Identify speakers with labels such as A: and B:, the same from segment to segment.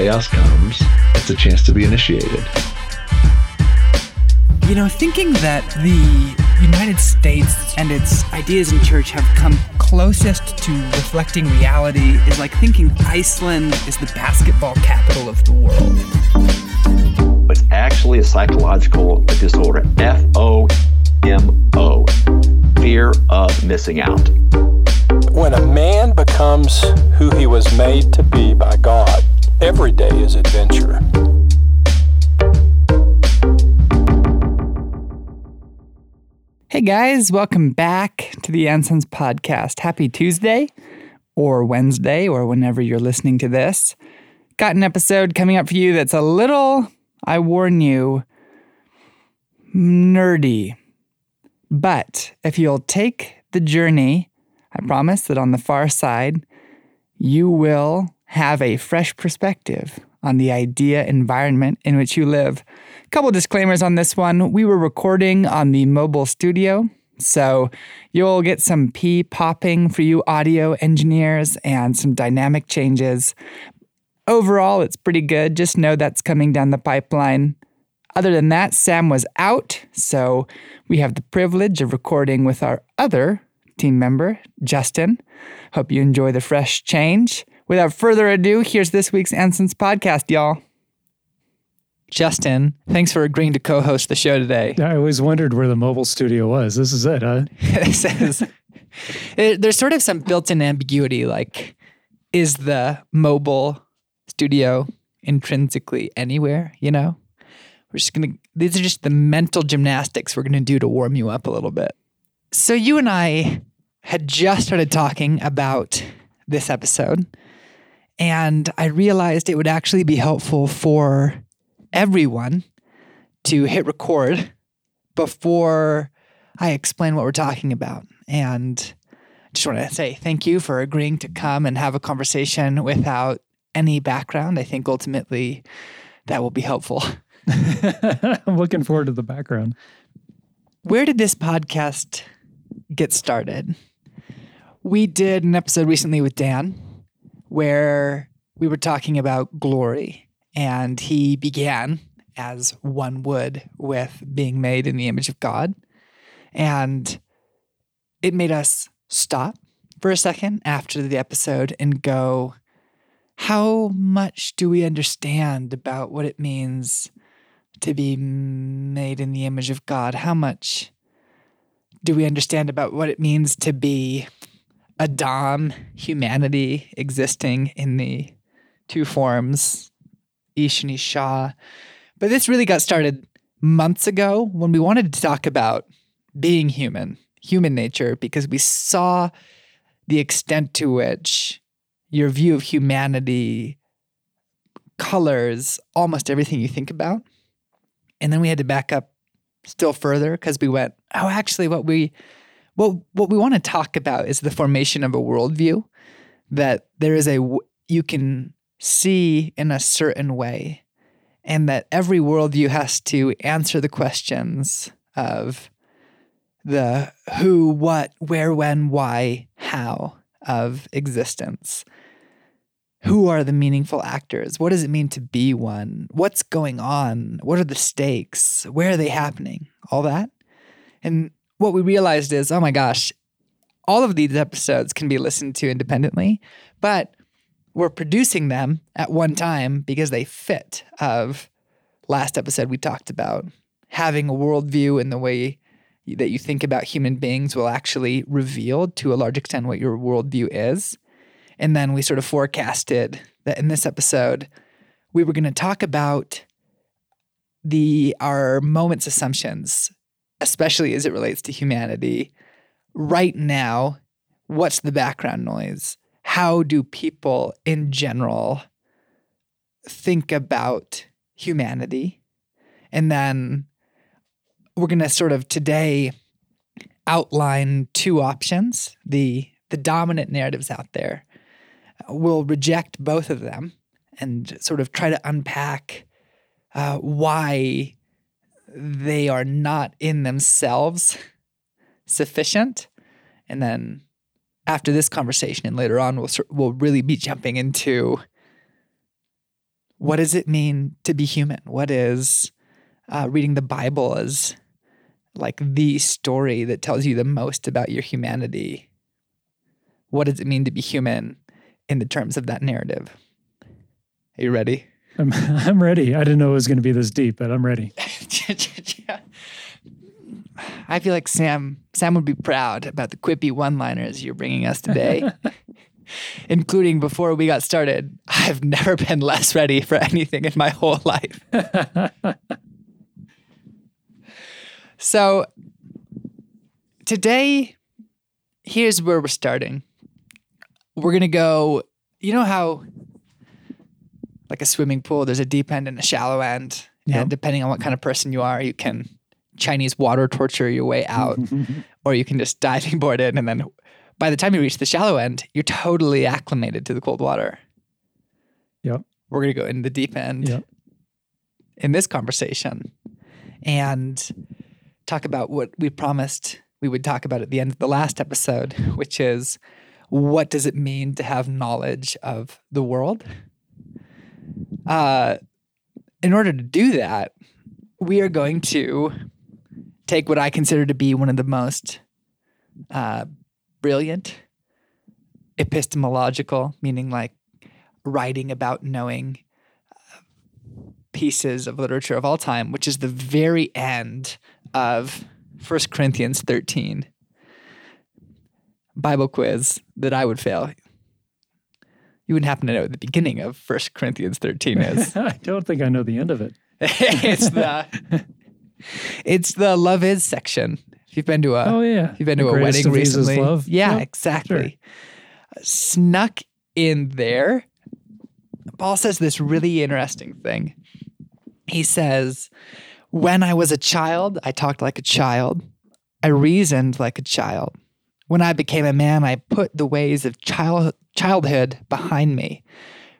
A: chaos comes, it's a chance to be initiated.
B: You know, thinking that the United States and its ideas in church have come closest to reflecting reality is like thinking Iceland is the basketball capital of the world.
C: It's actually a psychological disorder. F O M O. Fear of missing out.
D: When a man becomes who he was made to be by God, every day is adventure.
B: Hey guys, welcome back to the Ansons podcast. Happy Tuesday or Wednesday or whenever you're listening to this. Got an episode coming up for you that's a little, I warn you, nerdy. But if you'll take the journey, I promise that on the far side, you will have a fresh perspective on the idea environment in which you live. Couple disclaimers on this one. We were recording on the mobile studio, so you'll get some pee popping for you audio engineers and some dynamic changes. Overall, it's pretty good. Just know that's coming down the pipeline. Other than that, Sam was out, so we have the privilege of recording with our other team member, Justin. Hope you enjoy the fresh change. Without further ado, here's this week's Ansons podcast, y'all. Justin, thanks for agreeing to co-host the show today.
E: I always wondered where the mobile studio was. This is it, huh?
B: it says it, there's sort of some built-in ambiguity. Like, is the mobile studio intrinsically anywhere? You know, we're just gonna. These are just the mental gymnastics we're gonna do to warm you up a little bit. So you and I had just started talking about this episode and I realized it would actually be helpful for everyone to hit record before I explain what we're talking about. And I just want to say thank you for agreeing to come and have a conversation without any background. I think ultimately that will be helpful.
E: I'm looking forward to the background.
B: Where did this podcast get started? We did an episode recently with Dan where we were talking about glory, and he began, as one would, with being made in the image of God. And it made us stop for a second after the episode and go, how much do we understand about what it means to be made in the image of God? How much do we understand about what it means to be Adam, humanity existing in the two forms, Ish and Isha. But this really got started months ago when we wanted to talk about being human, human nature, because we saw the extent to which your view of humanity colors almost everything you think about. And then we had to back up still further because we went, oh, actually, what we what what we want to talk about is the formation of a worldview that there is a you can see in a certain way and that every worldview has to answer the questions of the who, what, where, when, why, how of existence. Who are the meaningful actors? What does it mean to be one? What's going on? What are the stakes? Where are they happening? All that. And what we realized is, oh my gosh, all of these episodes can be listened to independently, but we're producing them at one time because they fit of last episode we talked about having a worldview and the way that you think about human beings will actually reveal to a large extent what your worldview is. And then we sort of forecasted that in this episode, we were going to talk about the our moments assumptions especially as it relates to humanity, right now, what's the background noise? How do people in general think about humanity? And then we're going to sort of today outline two options the the dominant narratives out there we'll reject both of them and sort of try to unpack uh, why they are not in themselves sufficient. And then after this conversation and later on, we'll, we'll really be jumping into what does it mean to be human? What is uh, reading the Bible as like the story that tells you the most about your humanity? What does it mean to be human in the terms of that narrative? Are you ready?
E: I'm, I'm ready. I didn't know it was going to be this deep, but I'm ready.
B: I feel like Sam Sam would be proud about the quippy one-liners you're bringing us today. Including before we got started, I've never been less ready for anything in my whole life. so today here's where we're starting. We're going to go, you know how like a swimming pool, there's a deep end and a shallow end.
E: Yep.
B: And depending on what kind of person you are, you can Chinese water torture your way out, or you can just diving board in. And then by the time you reach the shallow end, you're totally acclimated to the cold water.
E: Yep.
B: We're going to go in the deep end
E: Yep.
B: in this conversation and talk about what we promised we would talk about at the end of the last episode, which is what does it mean to have knowledge of the world? Uh, in order to do that, we are going to take what I consider to be one of the most uh, brilliant epistemological, meaning like writing about knowing uh, pieces of literature of all time, which is the very end of 1 Corinthians 13. Bible quiz that I would fail. You wouldn't happen to know what the beginning of 1 Corinthians 13 is.
E: I don't think I know the end of it.
B: it's the it's the love is section. If you've been to a
E: oh yeah.
B: you've been to a wedding recently,
E: love.
B: yeah,
E: Yep.
B: exactly. Snuck in there, Paul says this really interesting thing. He says, "When I was a child, I talked like a child. I reasoned like a child. When I became a man, I put the ways of child childhood behind me.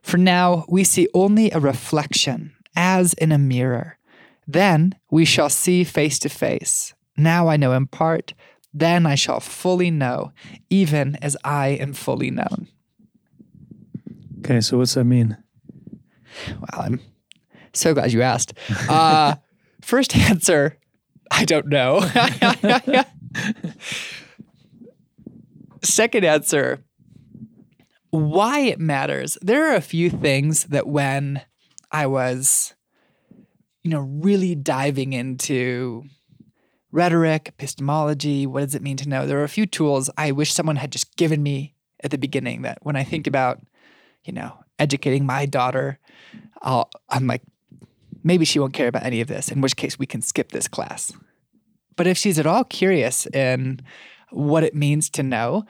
B: For now, we see only a reflection, as in a mirror." Then we shall see face to face. Now I know in part, then I shall fully know, even as I am fully known.
E: Okay, so what's that mean?
B: Well, I'm so glad you asked. Uh, first answer, I don't know. Second answer, why it matters. There are a few things that when I was, you know, really diving into rhetoric, epistemology, what does it mean to know? There are a few tools I wish someone had just given me at the beginning that when I think about, you know, educating my daughter, I'll, I'm like, maybe she won't care about any of this, in which case we can skip this class. But if she's at all curious in what it means to know,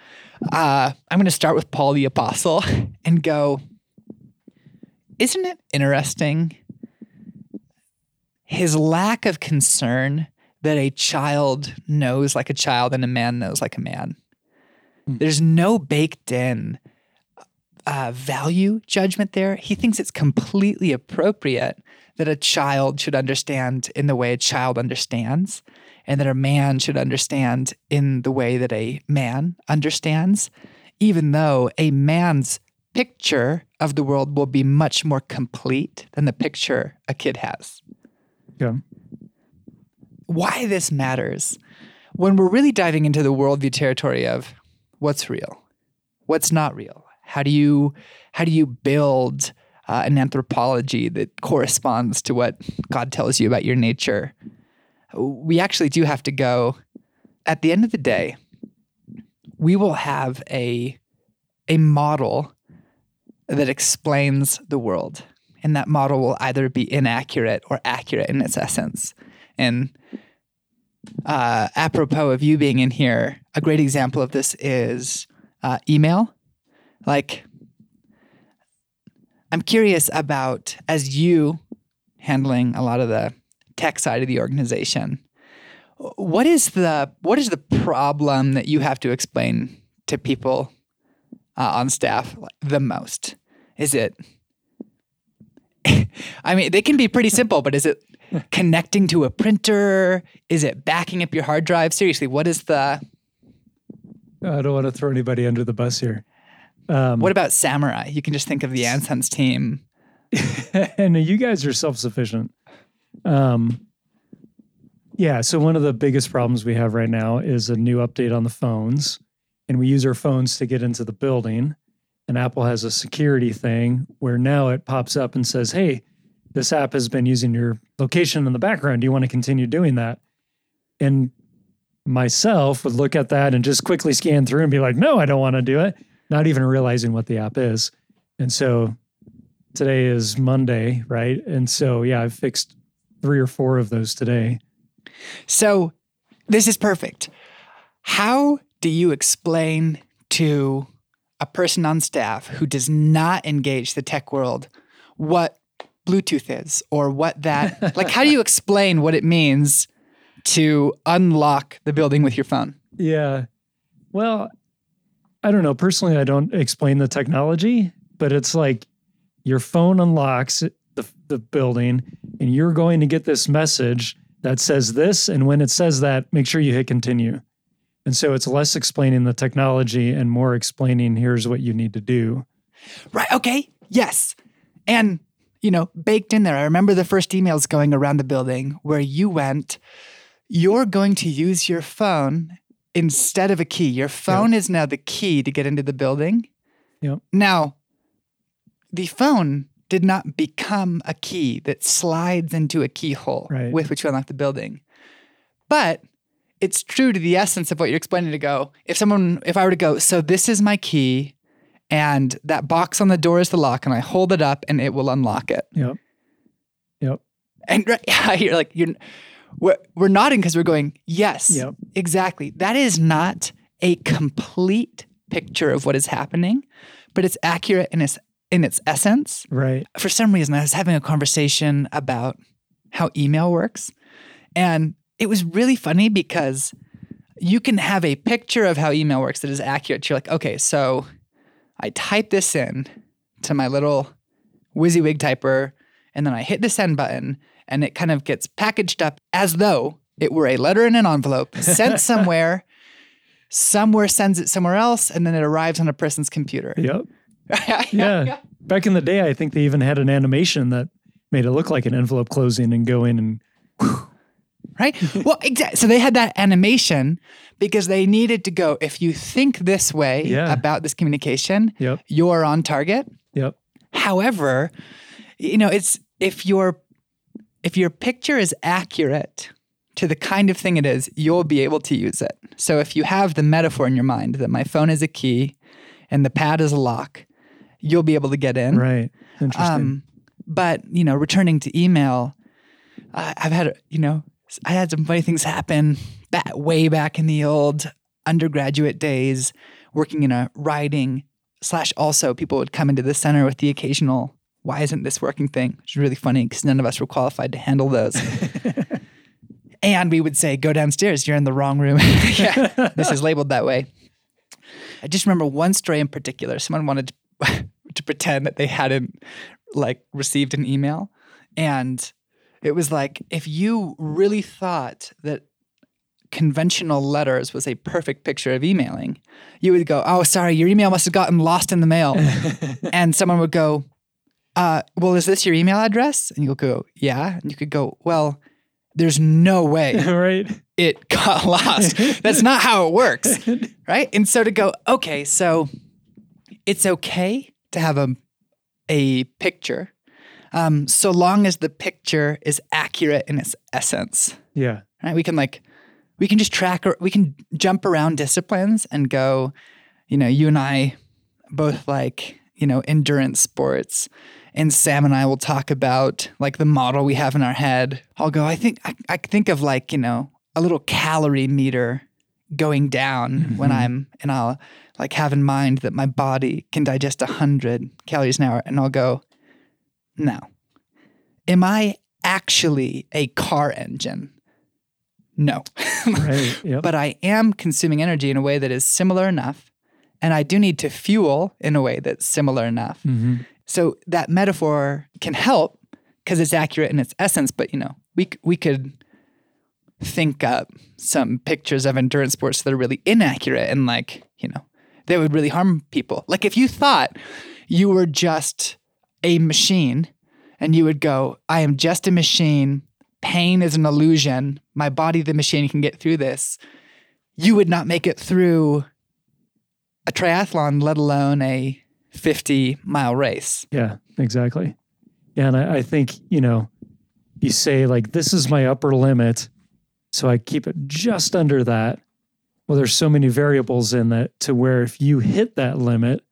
B: uh, I'm going to start with Paul the Apostle and go, isn't it interesting? His lack of concern that a child knows like a child and a man knows like a man. There's no baked in uh, value judgment there. He thinks it's completely appropriate that a child should understand in the way a child understands, and that a man should understand in the way that a man understands, even though a man's picture of the world will be much more complete than the picture a kid has
E: Yeah.
B: why this matters when we're really diving into the worldview territory of what's real, what's not real. How do you how do you build uh, an anthropology that corresponds to what God tells you about your nature? We actually do have to go. At the end of the day, we will have a a model that explains the world, and that model will either be inaccurate or accurate in its essence. And uh, apropos of you being in here, a great example of this is uh, email. Like, I'm curious about as you handling a lot of the tech side of the organization. What is the what is the problem that you have to explain to people uh, on staff the most? Is it? I mean, they can be pretty simple, but is it connecting to a printer? Is it backing up your hard drive? Seriously, what is the
E: I don't want to throw anybody under the bus here. Um,
B: what about Samurai? You can just think of the Anson's team.
E: and you guys are self sufficient. Um, yeah. So one of the biggest problems we have right now is a new update on the phones, and we use our phones to get into the building. And Apple has a security thing where now it pops up and says, "Hey, this app has been using your location in the background. Do you want to continue doing that?" And myself would look at that and just quickly scan through and be like, "No, I don't want to do it," not even realizing what the app is. And so today is Monday, right? And so yeah, I've fixed three or four of those today.
B: So this is perfect. How do you explain to a person on staff who does not engage the tech world what Bluetooth is or what that like how do you explain what it means to unlock the building with your phone?
E: Yeah. Well, I don't know. Personally, I don't explain the technology, but it's like your phone unlocks the, the building and you're going to get this message that says this. And when it says that, make sure you hit continue. And so it's less explaining the technology and more explaining here's what you need to do.
B: Right. Okay. Yes. And, you know, baked in there, I remember the first emails going around the building where you went, you're going to use your phone instead of a key. Your phone is now the key to get into the building.
E: Yep.
B: Now, the phone did not become a key that slides into a keyhole
E: Right.
B: with which you unlock the building. But it's true to the essence of what you're explaining to go. If someone, if I were to go, so this is my key, and that box on the door is the lock, and I hold it up and it will unlock it.
E: Yep. Yep.
B: And right, yeah, you're like, you're, we're, we're nodding because we're going, yes,
E: Yep.
B: exactly. That is not a complete picture of what is happening, but it's accurate and its in its essence.
E: Right.
B: For some reason, I was having a conversation about how email works, and it was really funny because you can have a picture of how email works that is accurate. You're like, okay, so I type this in to my little WYSIWYG typer, and then I hit the send button, and it kind of gets packaged up as though it were a letter in an envelope sent somewhere. Somewhere sends it somewhere else, and then it arrives on a person's computer.
E: Yep. Yeah. Back in the day, I think they even had an animation that made it look like an envelope closing and go in and
B: right? Well, exactly. So they had that animation because they needed to go. If you think this way
E: Yeah.
B: about this communication,
E: Yep.
B: you're on target.
E: Yep.
B: However, you know, it's if your if your picture is accurate to the kind of thing it is, you'll be able to use it. So if you have the metaphor in your mind that my phone is a key and the pad is a lock, you'll be able to get in.
E: Right. Interesting.
B: Um, but you know, returning to email, I I've had you know, I had some funny things happen back way back in the old undergraduate days, working in a writing slash. Also, people would come into the center with the occasional "Why isn't this working?" thing, which is really funny because none of us were qualified to handle those. and we would say, "Go downstairs. You're in the wrong room." yeah, this is labeled that way. I just remember one story in particular. Someone wanted to, to pretend that they hadn't like received an email, and it was like if you really thought that conventional letters was a perfect picture of emailing, you would go, "Oh, sorry, your email must have gotten lost in the mail," and someone would go, uh, "Well, is this your email address?" And you'll go, "Yeah," and you could go, "Well." There's no way
E: right.
B: it got lost. That's not how it works, right? And so to go, okay, so it's okay to have a a picture, um, so long as the picture is accurate in its essence,
E: Yeah.
B: right? We can like, we can just track or we can jump around disciplines and go, you know, you and I both like, you know, endurance sports. And Sam and I will talk about like the model we have in our head. I'll go, I think I, I think of like, you know, a little calorie meter going down when I'm and I'll like have in mind that my body can digest a hundred calories an hour and I'll go, no. Am I actually a car engine? No.
E: Right. Yep.
B: but I am consuming energy in a way that is similar enough. And I do need to fuel in a way that's similar enough.
E: Mhm.
B: So that metaphor can help because it's accurate in its essence. But you know, we we could think up some pictures of endurance sports that are really inaccurate and like you know they would really harm people. Like if you thought you were just a machine and you would go, I am just a machine. Pain is an illusion. My body, the machine, can get through this. You would not make it through a triathlon, let alone a 50 mile race.
E: Yeah, exactly. Yeah, and I, I think, you know, you say like this is my upper limit. So I keep it just under that. Well, there's so many variables in that to where if you hit that limit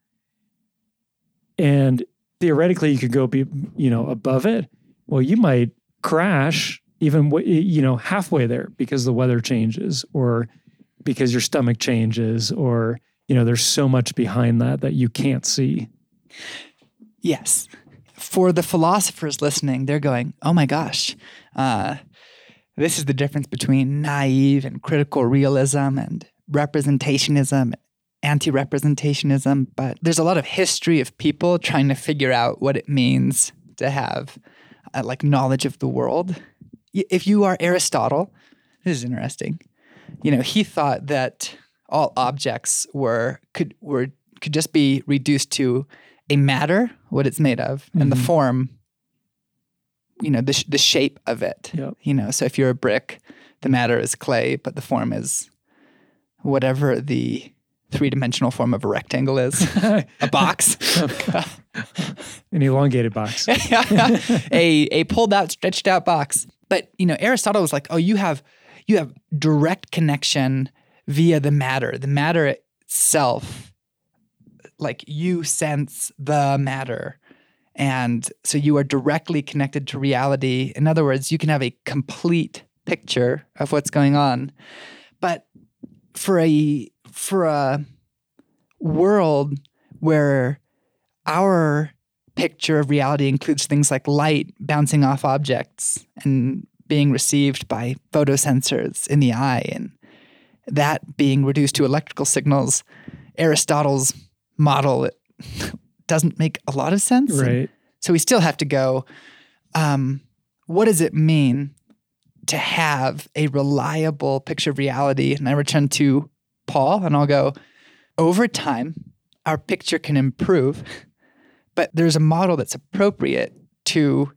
E: and theoretically you could go be, you know, above it, well, you might crash even you know halfway there because the weather changes or because your stomach changes or you know there's so much behind that that you can't see
B: Yes. For the philosophers listening, they're going, oh my gosh, uh, this is the difference between naive and critical realism and representationism, anti representationism. But there's a lot of history of people trying to figure out what it means to have uh, like knowledge of the world. If you are Aristotle, this is interesting. You know, he thought that all objects were could were could just be reduced to a matter, what it's made of, and the form, you know, the, sh- the shape of it.
E: Yep.
B: You know, so if you're a brick, the matter is clay, but the form is whatever the three dimensional form of a rectangle is a box,
E: an elongated box
B: a, a pulled out, stretched out box. But, you know, Aristotle was like, oh, you have, you have direct connection via the matter. The matter itself like you sense the matter. And so you are directly connected to reality. In other words, you can have a complete picture of what's going on. But for a for a world where our picture of reality includes things like light bouncing off objects and being received by photosensors in the eye and that being reduced to electrical signals, Aristotle's model doesn't make a lot of sense.
E: Right
B: so we still have to go, um, what does it mean to have a reliable picture of reality? And I return to Paul and I'll go, over time, our picture can improve, but there's a model that's appropriate to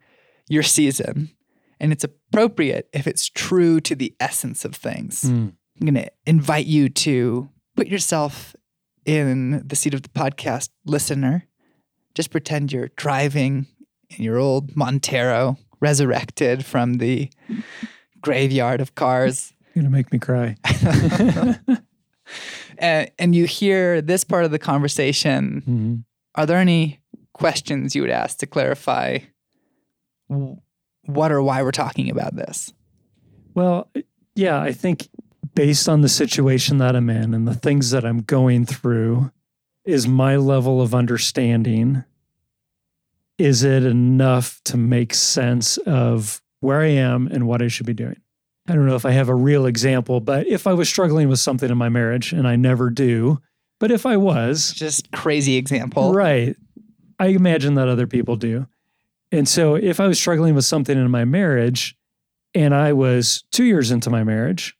B: your season. And it's appropriate if it's true to the essence of things.
E: Mm.
B: I'm going to invite you to put yourself in the seat of the podcast listener. Just pretend you're driving in your old Montero, resurrected from the graveyard of cars.
E: You're gonna make me cry.
B: and, and you hear this part of the conversation.
E: Mhm.
B: Are there any questions you would ask to clarify what or why we're talking about this?
E: Well, yeah, I think based on the situation that I'm in and the things that I'm going through, is my level of understanding is it enough to make sense of where I am and what I should be doing? I don't know if I have a real example, but if I was struggling with something in my marriage, and I never do, but if I was,
B: Just crazy example.
E: Right. I imagine that other people do. And so if I was struggling with something in my marriage and I was two years into my marriage,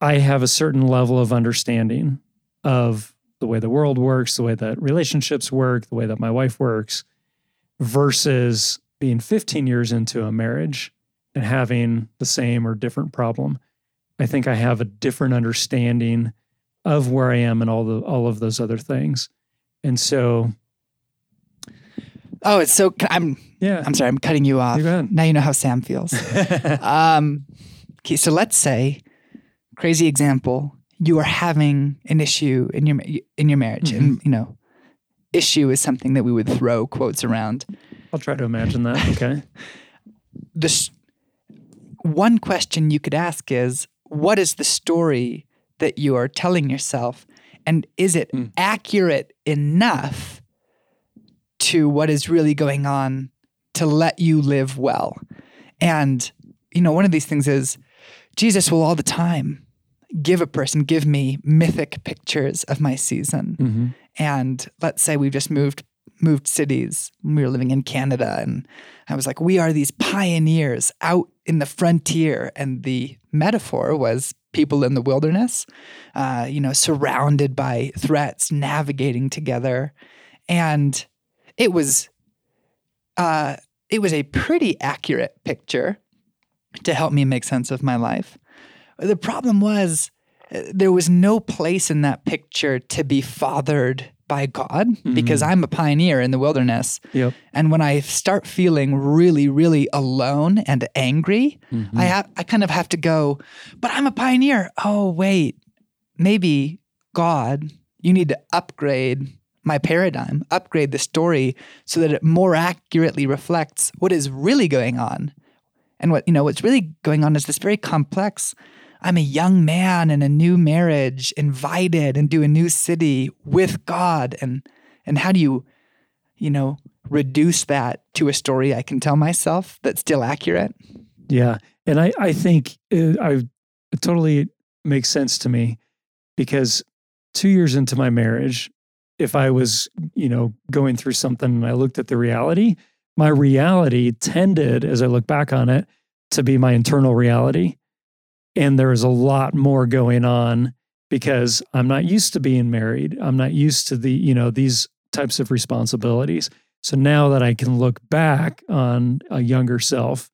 E: I have a certain level of understanding of the way the world works, the way that relationships work, the way that my wife works, versus being 15 years into a marriage and having the same or different problem. I think I have a different understanding of where I am and all the all of those other things. And so,
B: Oh, it's so. I'm.
E: yeah.
B: I'm sorry. I'm cutting you off. Now you know how Sam feels. um, okay, so let's say, crazy example, you are having an issue in your in your marriage, and mm-hmm. you know, issue is something that we would throw quotes around.
E: I'll try to imagine that. Okay.
B: This one question you could ask is, what is the story that you are telling yourself, and is it mm. accurate enough to what is really going on to let you live well? And, you know, one of these things is Jesus will all the time give a person, give me mythic pictures of my season. And let's say we've just moved moved cities. We were living in Canada and I was like, we are these pioneers out in the frontier. And the metaphor was people in the wilderness, uh, you know, surrounded by threats, navigating together. And it was uh, it was a pretty accurate picture to help me make sense of my life. The problem was uh, there was no place in that picture to be fathered by God because I'm a pioneer in the wilderness.
E: Yep.
B: And when I start feeling really, really alone and angry, I have I kind of have to go, but I'm a pioneer. Oh, wait, maybe God, you need to upgrade my paradigm, upgrade the story so that it more accurately reflects what is really going on. And what, you know, what's really going on is this very complex. I'm a young man in a new marriage, invited into a new city with God. And and how do you, you know, reduce that to a story I can tell myself that's still accurate?
E: Yeah. And I, I think it, I, it totally makes sense to me because two years into my marriage, if I was, you know, going through something and I looked at the reality, my reality tended, as I look back on it, to be my internal reality. And there is a lot more going on because I'm not used to being married. I'm not used to the, you know, these types of responsibilities. So now that I can look back on a younger self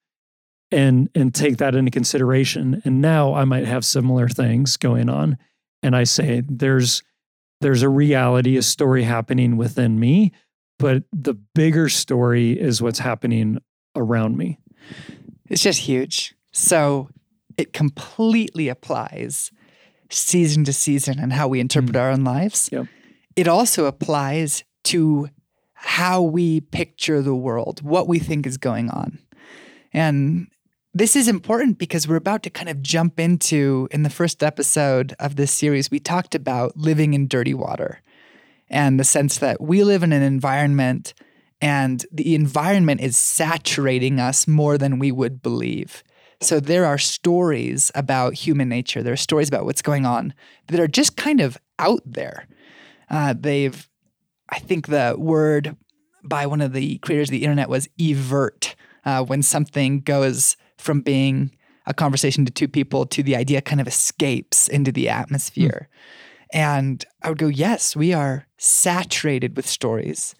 E: and and take that into consideration and now I might have similar things going on and I say there's there's a reality a story happening within me but the bigger story is what's happening around me.
B: It's just huge. So it completely applies season to season and how we interpret mm. our own lives.
E: Yep.
B: It also applies to how we picture the world, what we think is going on. And this is important because we're about to kind of jump into, in the first episode of this series, we talked about living in dirty water and the sense that we live in an environment and the environment is saturating us more than we would believe. So there are stories about human nature. There are stories about what's going on that are just kind of out there. Uh, they've, I think the word by one of the creators of the internet was evert, uh, when something goes from being a conversation to two people to the idea kind of escapes into the atmosphere. And I would go, yes, we are saturated with stories.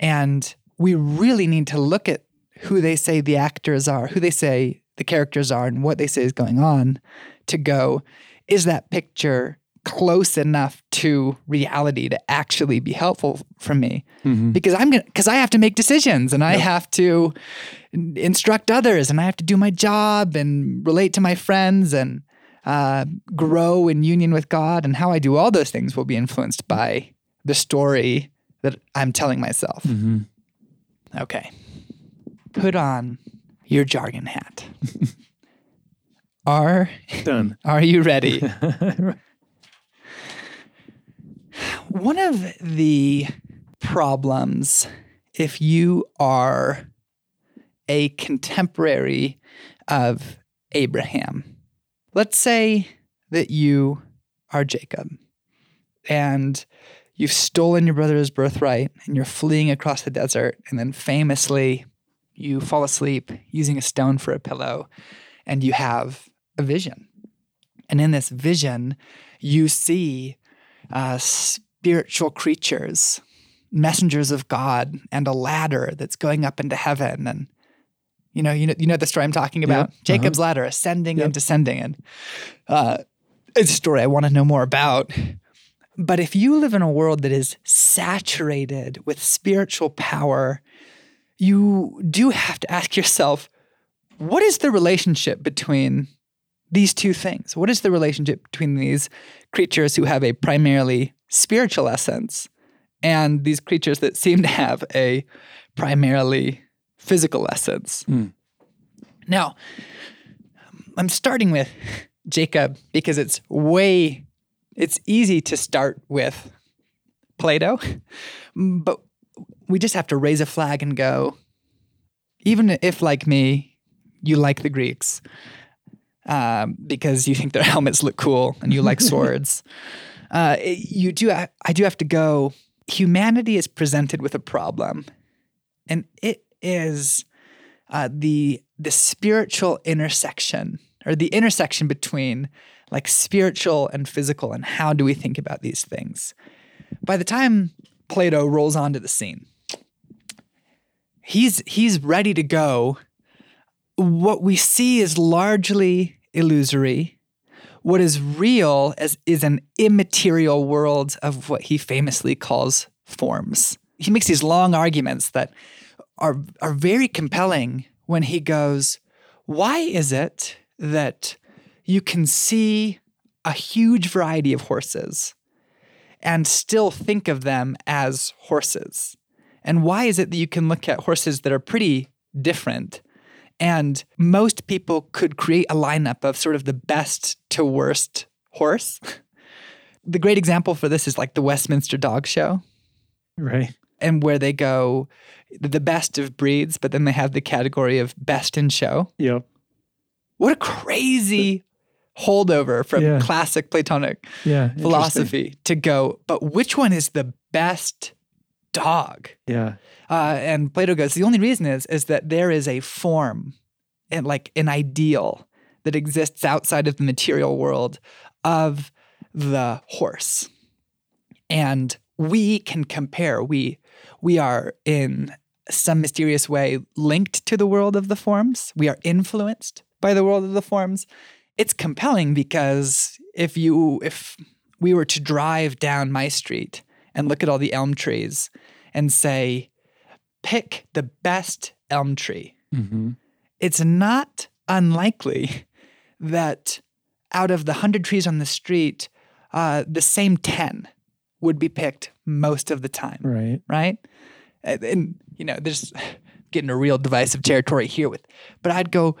B: And we really need to look at who they say the actors are, who they say the characters are, and what they say is going on to go, is that picture close enough to reality to actually be helpful for me? Because I'm gonna because I have to make decisions and I have to instruct others and I have to do my job and relate to my friends and uh, grow in union with God. And how I do all those things will be influenced by the story that I'm telling myself. Okay. Put on your jargon hat. are
E: Done.
B: are you ready? One of the problems if you are a contemporary of Abraham, let's say that you are Jacob and you've stolen your brother's birthright and you're fleeing across the desert, and then famously you fall asleep using a stone for a pillow and you have a vision. And in this vision, you see uh, spiritual creatures, messengers of God, and a ladder that's going up into heaven. And you know, you know, you know the story I'm talking about.
E: Yeah,
B: Jacob's ladder, ascending
E: Yep.
B: and descending, and uh, it's a story I want to know more about. But if you live in a world that is saturated with spiritual power, you do have to ask yourself, what is the relationship between these two things? What is the relationship between these creatures who have a primarily spiritual essence and these creatures that seem to have a primarily physical essence? Hmm. Now, I'm starting with Jacob because it's way it's easy to start with Plato, but we just have to raise a flag and go even if like me you like the Greeks um, because you think their helmets look cool and you like swords. Uh, you do. I do have to go. Humanity is presented with a problem, and it is uh, the the spiritual intersection or the intersection between like spiritual and physical, and how do we think about these things? By the time Plato rolls onto the scene, he's he's ready to go. What we see is largely illusory. What is real is, is an immaterial world of what he famously calls forms. He makes these long arguments that are are very compelling when he goes, why is it that you can see a huge variety of horses and still think of them as horses? And why is it that you can look at horses that are pretty different and most people could create a lineup of sort of the best to worst horse? the great example for this is like the Westminster Dog Show
E: Right.
B: and where they go the best of breeds, but then they have the category of best in show.
E: Yep.
B: What a crazy holdover from
E: Yeah.
B: classic Platonic
E: Yeah.
B: philosophy to go, but which one is the best dog?
E: Yeah.
B: Uh, and Plato goes, the only reason is is that there is a form and like an ideal that exists outside of the material world of the horse. And we can compare. We we are in some mysterious way linked to the world of the forms. We are influenced by the world of the forms. It's compelling because if you if we were to drive down my street and look at all the elm trees and say, pick the best elm tree,
E: Mm-hmm.
B: it's not unlikely that out of the 100 trees on the street, uh, the same 10 would be picked most of the time,
E: Right.
B: right? And, and, you know, there's getting a real divisive territory here with, but I'd go,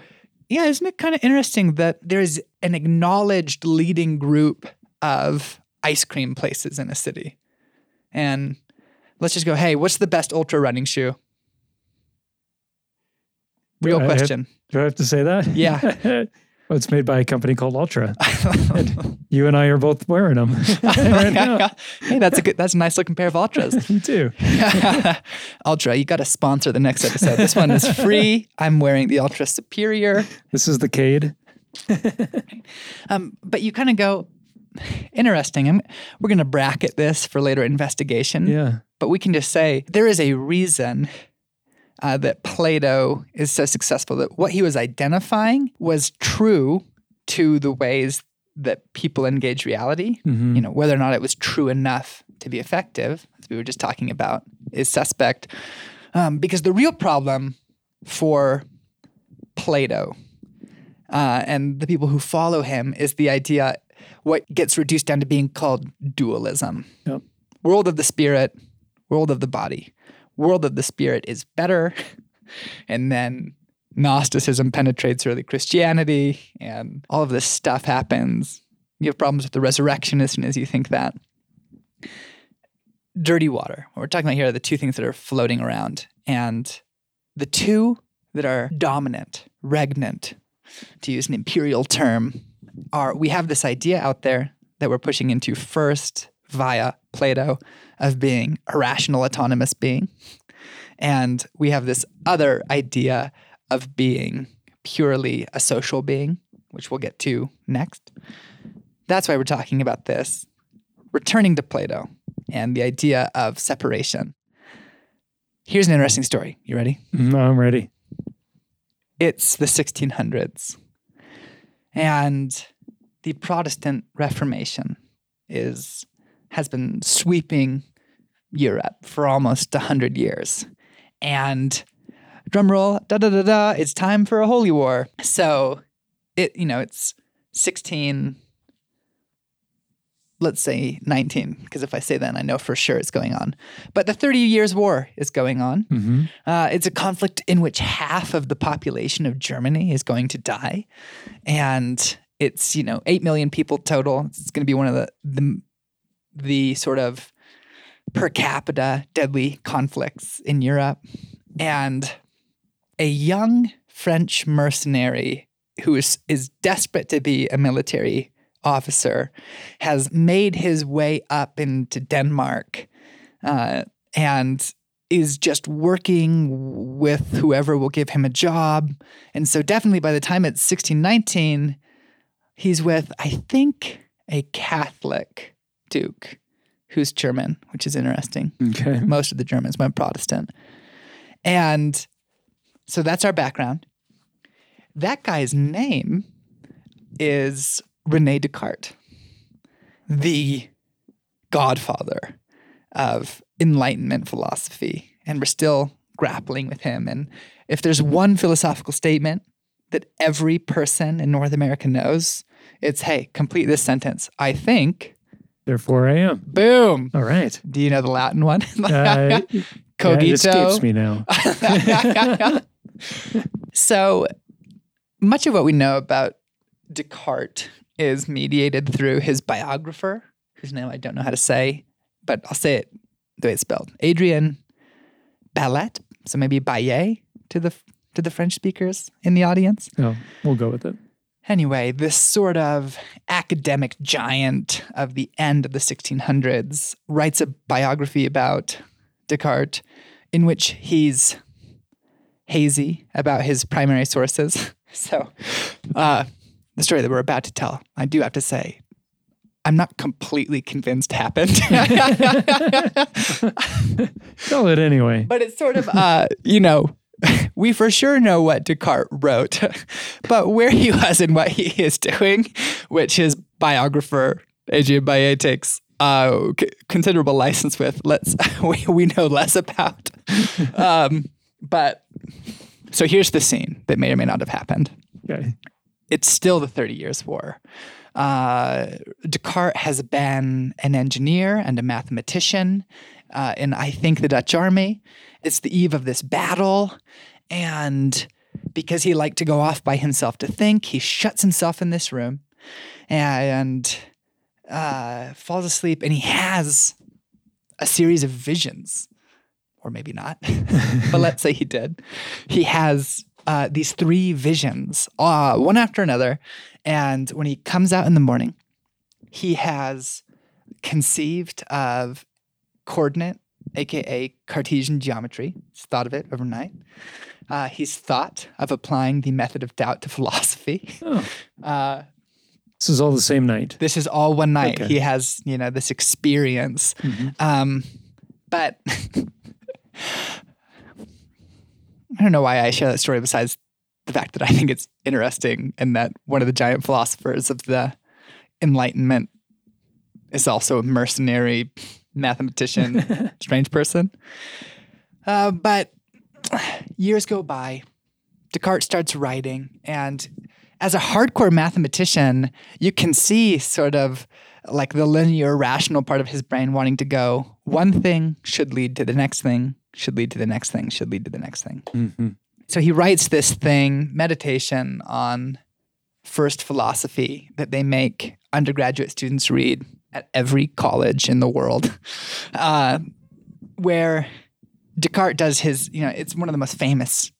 B: yeah, isn't it kind of interesting that there's an acknowledged leading group of ice cream places in a city? And let's just go, hey, what's the best ultra running shoe? Real
E: I have-
B: question.
E: Do I have to say that?
B: Yeah.
E: well, it's made by a company called Altra. And you and I are both wearing them right now.
B: hey, that's a good. That's a nice looking pair of Altras.
E: Me too.
B: Altra, you got to sponsor the next episode. This one is free. I'm wearing the Altra Superior.
E: This is the Cade.
B: Um, but you kind of go, interesting. I'm, we're going to bracket this for later investigation.
E: Yeah.
B: But we can just say there is a reason uh, that Plato is so successful. That what he was identifying was true to the ways that people engage reality.
E: Mhm.
B: You know, whether or not it was true enough to be effective, as we were just talking about, is suspect. Um, because the real problem for Plato uh, and the people who follow him is the idea, what gets reduced down to being called dualism
E: Yep.
B: world of the spirit, world of the body. World of the spirit is better. And then Gnosticism penetrates early Christianity, and all of this stuff happens. You have problems with the resurrection as soon as you think that. Dirty water. What we're talking about here are the two things that are floating around. And the two that are dominant, regnant, to use an imperial term, are we have this idea out there that we're pushing into first via Plato of being a rational autonomous being. And we have this other idea of being purely a social being, which we'll get to next. That's why we're talking about this. Returning to Plato and the idea of separation. Here's an interesting story. You ready?
E: Mm, I'm ready.
B: it's the 1600s and the protestant reformation is has been sweeping europe for almost 100 years. And drum roll da da da da it's time for a holy war. So it you know it's 16 let's say 19 because if i say then i know for sure it's going on but the 30 years war is going on
E: Mm-hmm.
B: uh, it's a conflict in which half of the population of Germany is going to die, and it's you know eight million people total. It's going to be one of the the the sort of per capita deadly conflicts in Europe, and a young French mercenary who is is desperate to be a military officer has made his way up into Denmark uh, and is just working with whoever will give him a job. And so, definitely by the time it's 1619, he's with, I think, a Catholic duke who's German, which is interesting.
E: Okay.
B: Most of the Germans went Protestant. And so that's our background. That guy's name is Rene Descartes, the godfather of Enlightenment philosophy. And we're still grappling with him. And if there's one philosophical statement that every person in North America knows, it's hey, complete this sentence. I think,
E: Therefore, I am.
B: boom.
E: All right.
B: Do you know the Latin one?
E: Uh,
B: Cogito.
E: Yeah, it escapes me now.
B: so much of what we know about Descartes is mediated through his biographer, whose name I don't know how to say, but I'll say it the way it's spelled. Adrian Baillet. So maybe Baillet to the to the French speakers in the audience.
E: No, we'll go with it.
B: Anyway, this sort of academic giant of the end of the 1600s writes a biography about Descartes in which he's hazy about his primary sources. So, uh, the story that we're about to tell, I do have to say, I'm not completely convinced happened.
E: Tell it anyway.
B: but it's sort of, uh, you know, we for sure know what Descartes wrote, but where he was and what he is doing, which his biographer Adrian Baillet takes uh, c- considerable license with, let's we, we know less about. Um, but so here's the scene that may or may not have happened
E: Okay.
B: It's still the Thirty Years' War. Uh, Descartes has been an engineer and a mathematician uh, in, I think, the Dutch army. It's the eve of this battle. And because he liked to go off by himself to think, he shuts himself in this room and uh, falls asleep. And he has a series of visions, or maybe not, but let's say he did. He has uh, these three visions, uh, one after another. And when he comes out in the morning, he has conceived of coordinate, aka Cartesian geometry. He's thought of it overnight. Uh, he's thought of applying the method of doubt to philosophy.
E: Oh,
B: Uh,
E: this is all the same night.
B: this is all one night.
E: Okay.
B: He has, you know, this experience.
E: Mhm.
B: Um, but I don't know why I share that story besides the fact that I think it's interesting and that one of the giant philosophers of the Enlightenment is also a mercenary mathematician, strange person. Uh, but years go by. Descartes starts writing, and as a hardcore mathematician, you can see sort of like the linear rational part of his brain wanting to go one thing should lead to the next thing, should lead to the next thing, should lead to the next thing.
E: Mhm.
B: So he writes this thing, meditation on first philosophy that they make undergraduate students read at every college in the world, uh, where Descartes does his, you know, it's one of the most famous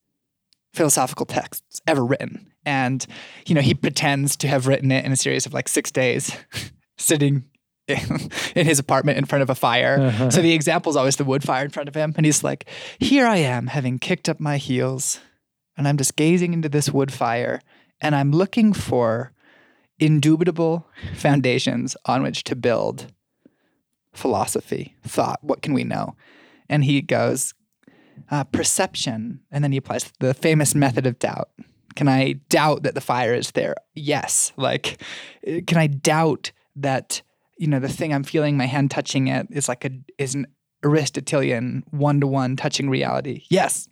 B: philosophical texts ever written. And, you know, he pretends to have written it in a series of like six days, sitting in, in his apartment in front of a fire.
E: Uh-huh.
B: So the example is always the wood fire in front of him. And he's like, Here I am, having kicked up my heels, and I'm just gazing into this wood fire, and I'm looking for indubitable foundations on which to build philosophy, thought. What can we know? And he goes, uh, perception. And then he applies the famous method of doubt. Can I doubt that the fire is there? Yes. Like, can I doubt that, you know, the thing I'm feeling my hand touching it is like a, is an Aristotelian one to one touching reality? Yes.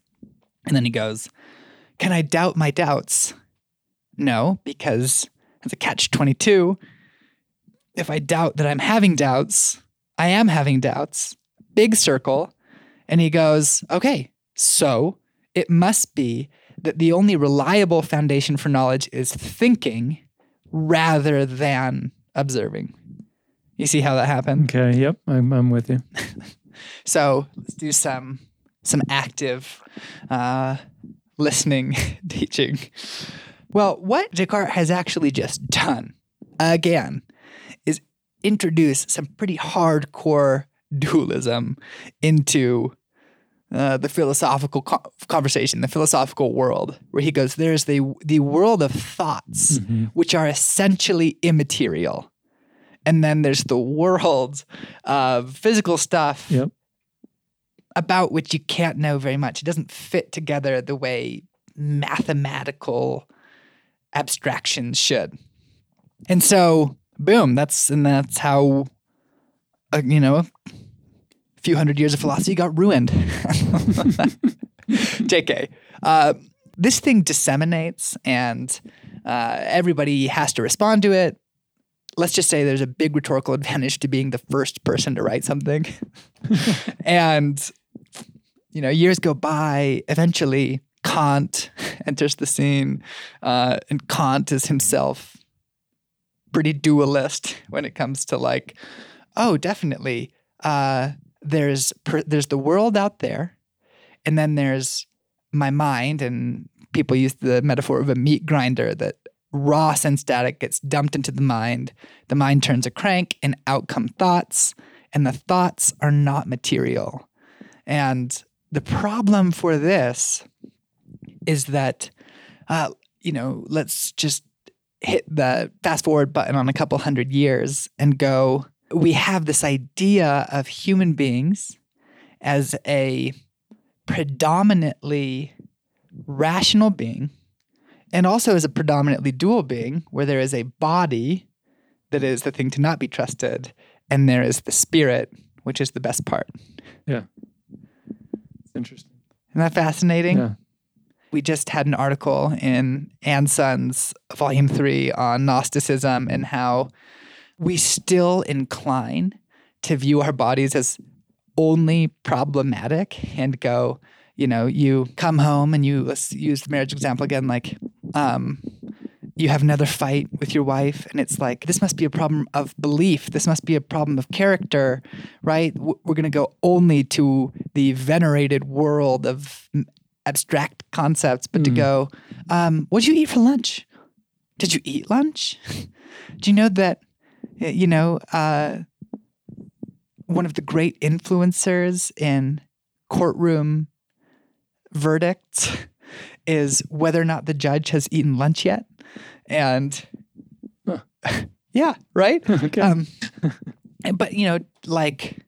B: And then he goes, Can I doubt my doubts? No, because it's a catch 22. If I doubt that I'm having doubts, I am having doubts. Big circle. And he goes, Okay, so it must be that the only reliable foundation for knowledge is thinking rather than observing. You see how that happened?
E: Okay. Yep. I'm, I'm with you.
B: So let's do some some active uh, listening teaching. Well, what Descartes has actually just done again is introduce some pretty hardcore dualism into uh, the philosophical co- conversation, the philosophical world, where he goes, "There's the the world of thoughts, which are essentially immaterial." And then there's the world of physical stuff
E: Yep.
B: about which you can't know very much. It doesn't fit together the way mathematical abstractions should. And so, boom, that's and that's how uh, you know, few hundred years of philosophy got ruined. JK. Uh, this thing disseminates and uh, everybody has to respond to it. Let's just say there's a big rhetorical advantage to being the first person to write something. and, you know, years go by. Eventually, Kant enters the scene, uh, and Kant is himself pretty dualist when it comes to like, oh, definitely. Uh, there's per- there's the world out there, and then there's my mind. And people use the metaphor of a meat grinder that raw sense data gets dumped into the mind. The mind turns a crank, and out come thoughts, and the thoughts are not material. And the problem for this is that, uh, you know, let's just hit the fast forward button on a couple hundred years and go, we have this idea of human beings as a predominantly rational being and also as a predominantly dual being where there is a body that is the thing to not be trusted and there is the spirit which is the best part
E: Yeah. It's interesting.
B: isn't that fascinating
E: Yeah.
B: we just had an article in Ann Sun's volume three on Gnosticism and how we still incline to view our bodies as only problematic and go, you know, you come home and you let's use the marriage example again, like um, you have another fight with your wife and it's like this must be a problem of belief. This must be a problem of character right? We're going to go only to the venerated world of abstract concepts but to go um, what did you eat for lunch? Did you eat lunch? Do you know that you know uh, one of the great influencers in courtroom verdicts is whether or not the judge has eaten lunch yet. And yeah, right?
E: Okay.
B: Um, but, you know, like,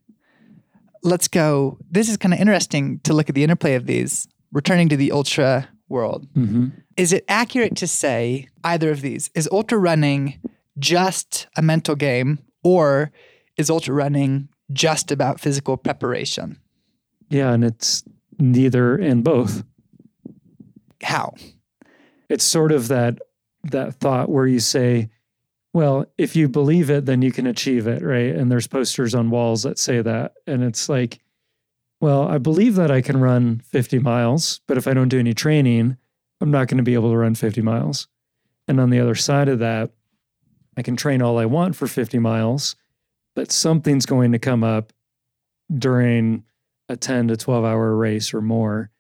B: let's go. This is kind of interesting to look at the interplay of these, returning to the ultra world.
E: mm-hmm.
B: Is it accurate to say either of these? Is ultra running just a mental game or is ultra running just about physical preparation?
E: Yeah, and it's neither and both.
B: How?
E: It's sort of that that thought where you say, well, if you believe it, then you can achieve it, right? And there's posters on walls that say that. And it's like, well, I believe that I can run 50 miles, but if I don't do any training, I'm not going to be able to run 50 miles. And on the other side of that, I can train all I want for 50 miles, but something's going to come up during a 10 to 12 hour race or more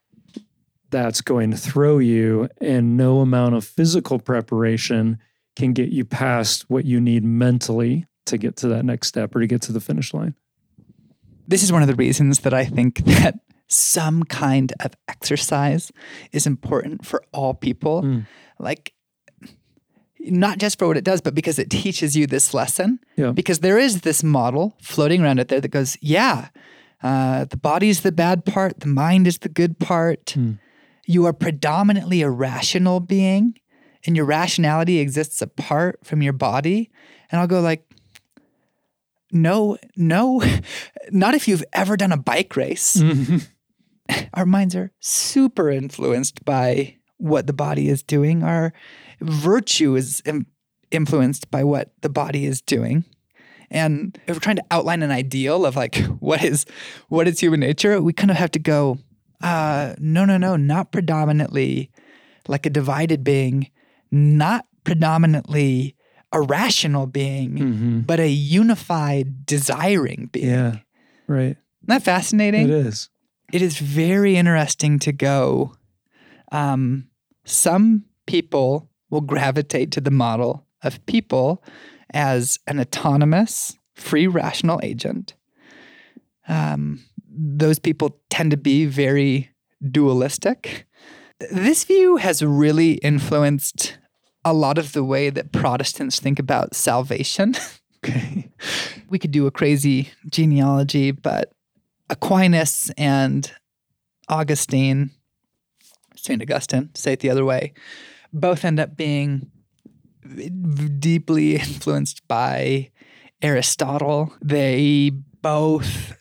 E: that's going to throw you, and no amount of physical preparation can get you past what you need mentally to get to that next step or to get to the finish line.
B: This is one of the reasons that I think that some kind of exercise is important for all people.
E: Mm.
B: Like, not just for what it does, but because it teaches you this lesson.
E: Yeah.
B: Because there is this model floating around out there that goes, yeah, uh, the body's the bad part, the mind is the good part.
E: Mm.
B: You are predominantly a rational being, and your rationality exists apart from your body. And I'll go like, no, no, not if you've ever done a bike race. Our minds are super influenced by what the body is doing. Our virtue is im- influenced by what the body is doing. And if we're trying to outline an ideal of like what is what is human nature, we kind of have to go, uh, no, no, no, not predominantly like a divided being, not predominantly a rational being,
E: Mhm.
B: but a unified, desiring being.
E: Yeah, right.
B: Isn't that fascinating?
E: It is.
B: it is very interesting to go. Um, some people will gravitate to the model of people as an autonomous, free, rational agent. Um, those people tend to be very dualistic. This view has really influenced a lot of the way that Protestants think about salvation.
E: Okay.
B: we could do a crazy genealogy, but Aquinas and Augustine, St. Augustine, say it the other way, both end up being deeply influenced by Aristotle. They both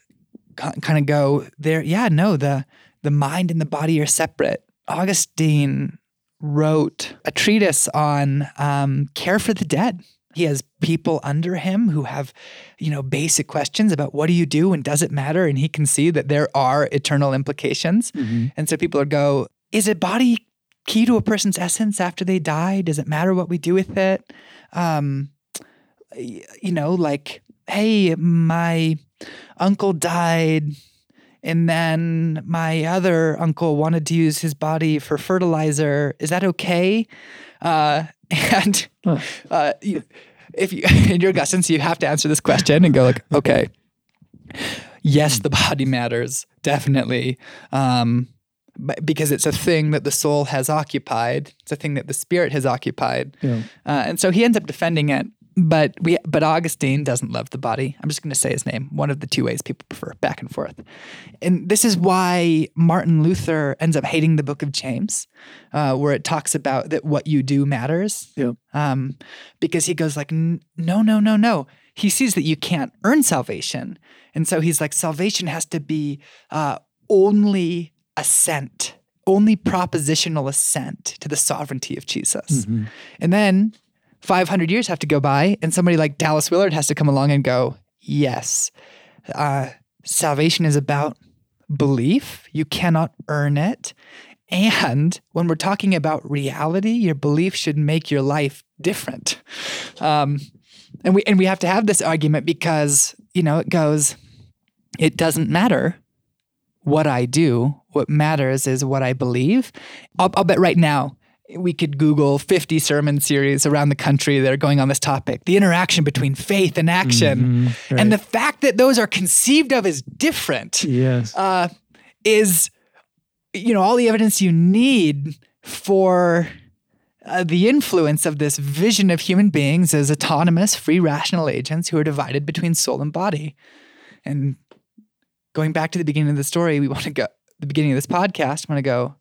B: kind of go there. Yeah, no, the the mind and the body are separate. Augustine wrote a treatise on um, care for the dead. He has people under him who have, you know, basic questions about what do you do and does it matter? And he can see that there are eternal implications.
E: Mm-hmm.
B: And so people would go, is a body key to a person's essence after they die? Does it matter what we do with it? Um, you know, like, hey, my uncle died and then my other uncle wanted to use his body for fertilizer. Is that okay? Uh, and uh, you, if you in your Augustine, you have to answer this question and go like, okay, yes, the body matters definitely, um, because it's a thing that the soul has occupied. It's a thing that the spirit has occupied,
E: Yeah.
B: uh, and so he ends up defending it. But we, but Augustine doesn't love the body. I'm just going to say his name. One of the two ways people prefer, back and forth. And this is why Martin Luther ends up hating the Book of James, uh, where it talks about that what you do matters.
E: Yeah.
B: Um, because he goes like, no, no, no, no. He sees that you can't earn salvation, and so he's like, salvation has to be uh, only assent, only propositional assent to the sovereignty of Jesus. And then 500 years have to go by, and somebody like Dallas Willard has to come along and go, yes, uh, salvation is about belief. You cannot earn it. And when we're talking about reality, your belief should make your life different. Um, and we and we have to have this argument because you know it goes, it doesn't matter what I do. What matters is what I believe. I'll, I'll bet right now we could Google 50 sermon series around the country that are going on this topic the interaction between faith and action.
E: right.
B: And the fact that those are conceived of as different
E: Yes.
B: uh, is, you know, all the evidence you need for uh, the influence of this vision of human beings as autonomous, free, rational agents who are divided between soul and body. And going back to the beginning of the story, we want to go, the beginning of this podcast, want to go,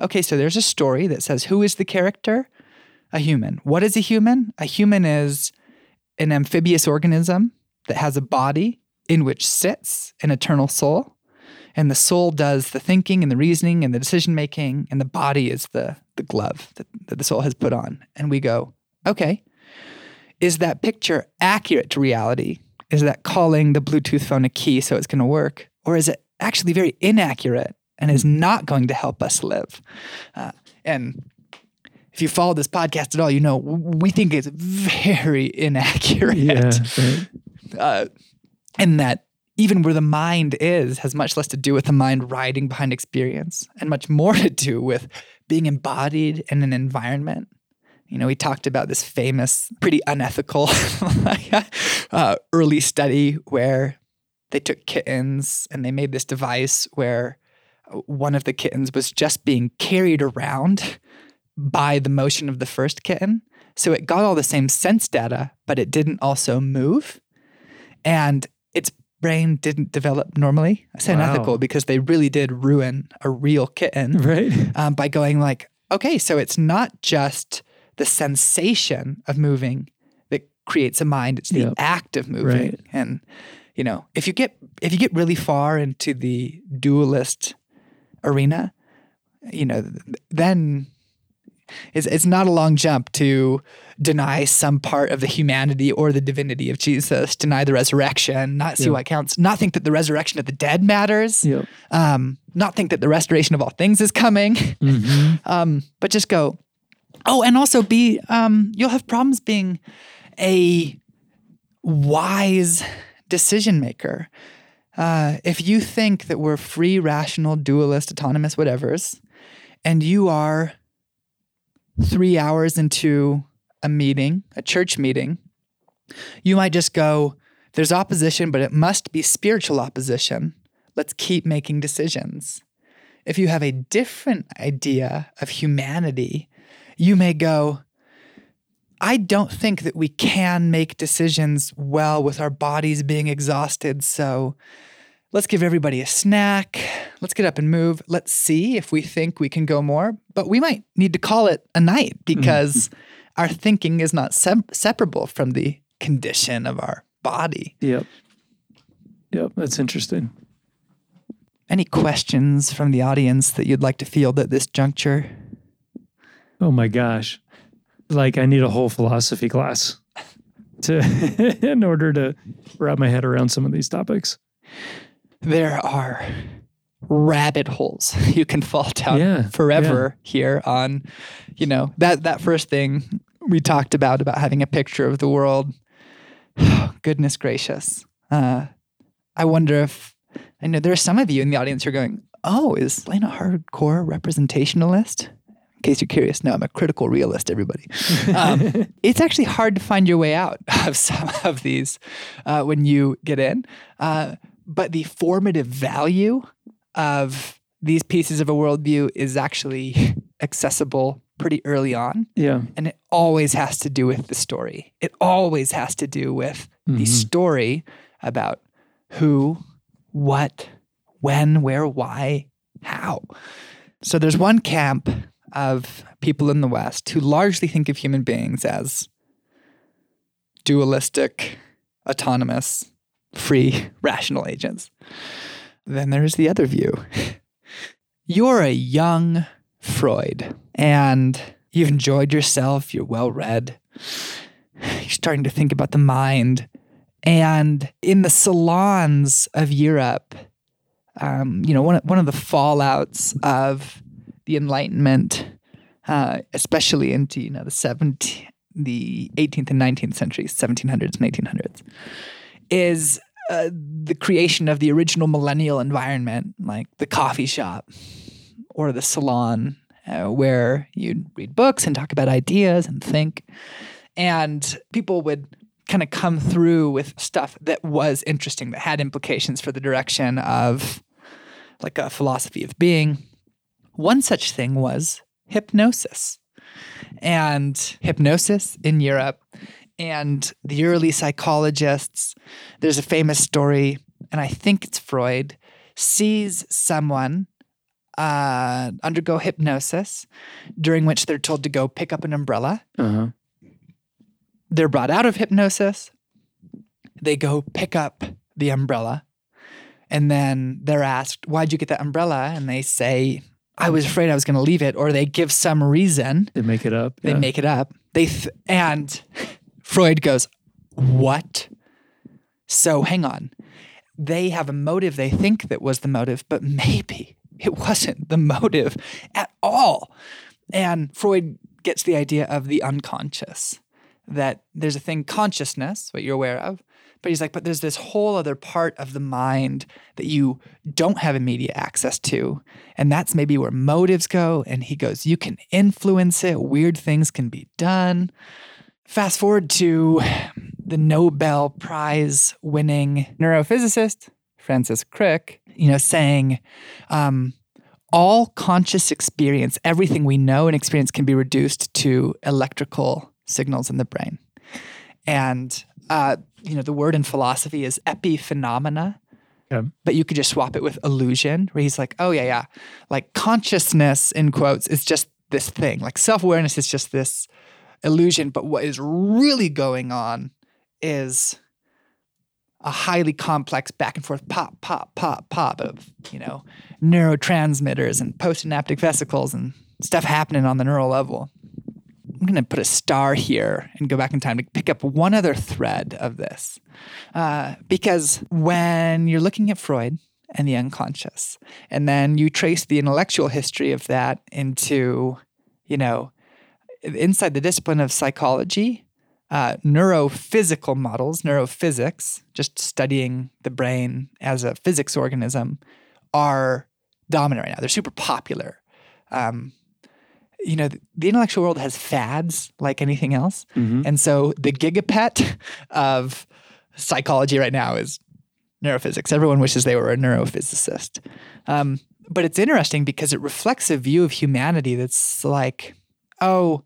B: okay, so there's a story that says, who is the character? A human. What is a human? A human is an amphibious organism that has a body in which sits an eternal soul. And the soul does the thinking and the reasoning and the decision making, and the body is the, the glove that, that the soul has put on. And we go, okay, is that picture accurate to reality? Is that calling the Bluetooth phone a key so it's going to work? Or is it actually very inaccurate and is not going to help us live? Uh, and if you follow this podcast at all, you know we think it's very inaccurate
E: yeah. Right.
B: uh, and that even where the mind is has much less to do with the mind riding behind experience and much more to do with being embodied in an environment. You know, we talked about this famous, pretty unethical uh, early study where they took kittens and they made this device where one of the kittens was just being carried around by the motion of the first kitten. So it got all the same sense data, but it didn't also move and its brain didn't develop normally. I say
E: Wow.
B: unethical because they really did ruin a real kitten
E: Right.
B: um, by going like, okay, so it's not just the sensation of moving that creates a mind; it's the
E: Yep.
B: act of moving.
E: Right.
B: And you know, if you get if you get really far into the dualist arena, you know, then it's, it's not a long jump to deny some part of the humanity or the divinity of Jesus, deny the resurrection, not see
E: Yeah.
B: what counts, not think that the resurrection of the dead matters,
E: Yep.
B: um, not think that the restoration of all things is coming,
E: Mm-hmm.
B: um, but just go, oh, and also be, um, you'll have problems being a wise decision maker. Uh, if you think that we're free, rational, dualist, autonomous, whatevers, and you are three hours into a meeting, a church meeting, you might just go, there's opposition, but it must be spiritual opposition. Let's keep making decisions. If you have a different idea of humanity, you may go, I don't think that we can make decisions well with our bodies being exhausted. So let's give everybody a snack. Let's get up and move. Let's see if we think we can go more. But we might need to call it a night mm-hmm. because our thinking is not sep- separable from the condition of our body.
E: Yep. Yep. That's interesting.
B: Any questions from the audience that you'd like to field at this juncture?
E: Oh my gosh. Like I need a whole philosophy class to in order to wrap my head around some of these topics.
B: There are rabbit holes you can fall down
E: Yeah,
B: forever here on, you know, that that first thing we talked about about having a picture of the world. Goodness gracious. Uh, I wonder if I know there are some of you in the audience who are going, "Oh, is Lane a hardcore representationalist?" In case you're curious, no, I'm a critical realist. Everybody, um, it's actually hard to find your way out of some of these uh, when you get in. Uh, but the formative value of these pieces of a worldview is actually accessible pretty early on.
E: Yeah.
B: And it always has to do with the story. It always has to do with the story about who, what, when, where, why, how. So there's one camp of people in the West who largely think of human beings as dualistic, autonomous, free, rational agents. Then there's the other view. You're a young Freud and you've enjoyed yourself, you're well read, you're starting to think about the mind. And in the salons of Europe, um, you know, one, one of the fallouts of the Enlightenment, uh, especially into, you know, the 17th, the 18th and 19th centuries, 1700s and 1800s, is uh, the creation of the original millennial environment, like the coffee shop or the salon, uh, where you'd read books and talk about ideas and think. And people would kind of come through with stuff that was interesting, that had implications for the direction of like a philosophy of being. One such thing was hypnosis. And hypnosis in Europe and the early psychologists, there's a famous story, and I think it's Freud, sees someone uh, undergo hypnosis, during which they're told to go pick up an umbrella.
E: Uh-huh.
B: They're brought out of hypnosis. They go pick up the umbrella. And then they're asked, Why'd you get that umbrella? And they say, I was afraid I was going to leave it. Or they give some reason.
E: They make it up.
B: They
E: yeah.
B: make it up. They th- and Freud goes, "What?" So hang on. They have a motive they think that was the motive, but maybe it wasn't the motive at all. And Freud gets the idea of the unconscious. That there's a thing consciousness, what you're aware of, but he's like, but there's this whole other part of the mind that you don't have immediate access to. And that's maybe where motives go. And he goes, you can influence it, weird things can be done. Fast forward to the Nobel Prize winning neurophysicist, Francis Crick, you know, saying, um, all conscious experience, everything we know and experience can be reduced to electrical signals in the brain. And uh, you know, the word in philosophy is epiphenomena.
E: Okay.
B: But you could just swap it with illusion, where he's like, oh, yeah, yeah. Like consciousness, in quotes, is just this thing. Like self awareness is just this illusion. But what is really going on is a highly complex back and forth pop, pop, pop, pop of, you know, neurotransmitters and postsynaptic vesicles and stuff happening on the neural level. I'm going to put a star here and go back in time to pick up one other thread of this. Uh, because when you're looking at Freud and the unconscious, and then you trace the intellectual history of that into, you know, inside the discipline of psychology, uh, neurophysical models, neurophysics, just studying the brain as a physics organism, are dominant right now. They're super popular. Um, you know, the intellectual world has fads like anything else. And so the gigapet of psychology right now is neurophysics. Everyone wishes they were a neurophysicist. Um, but it's interesting because it reflects a view of humanity that's like, oh,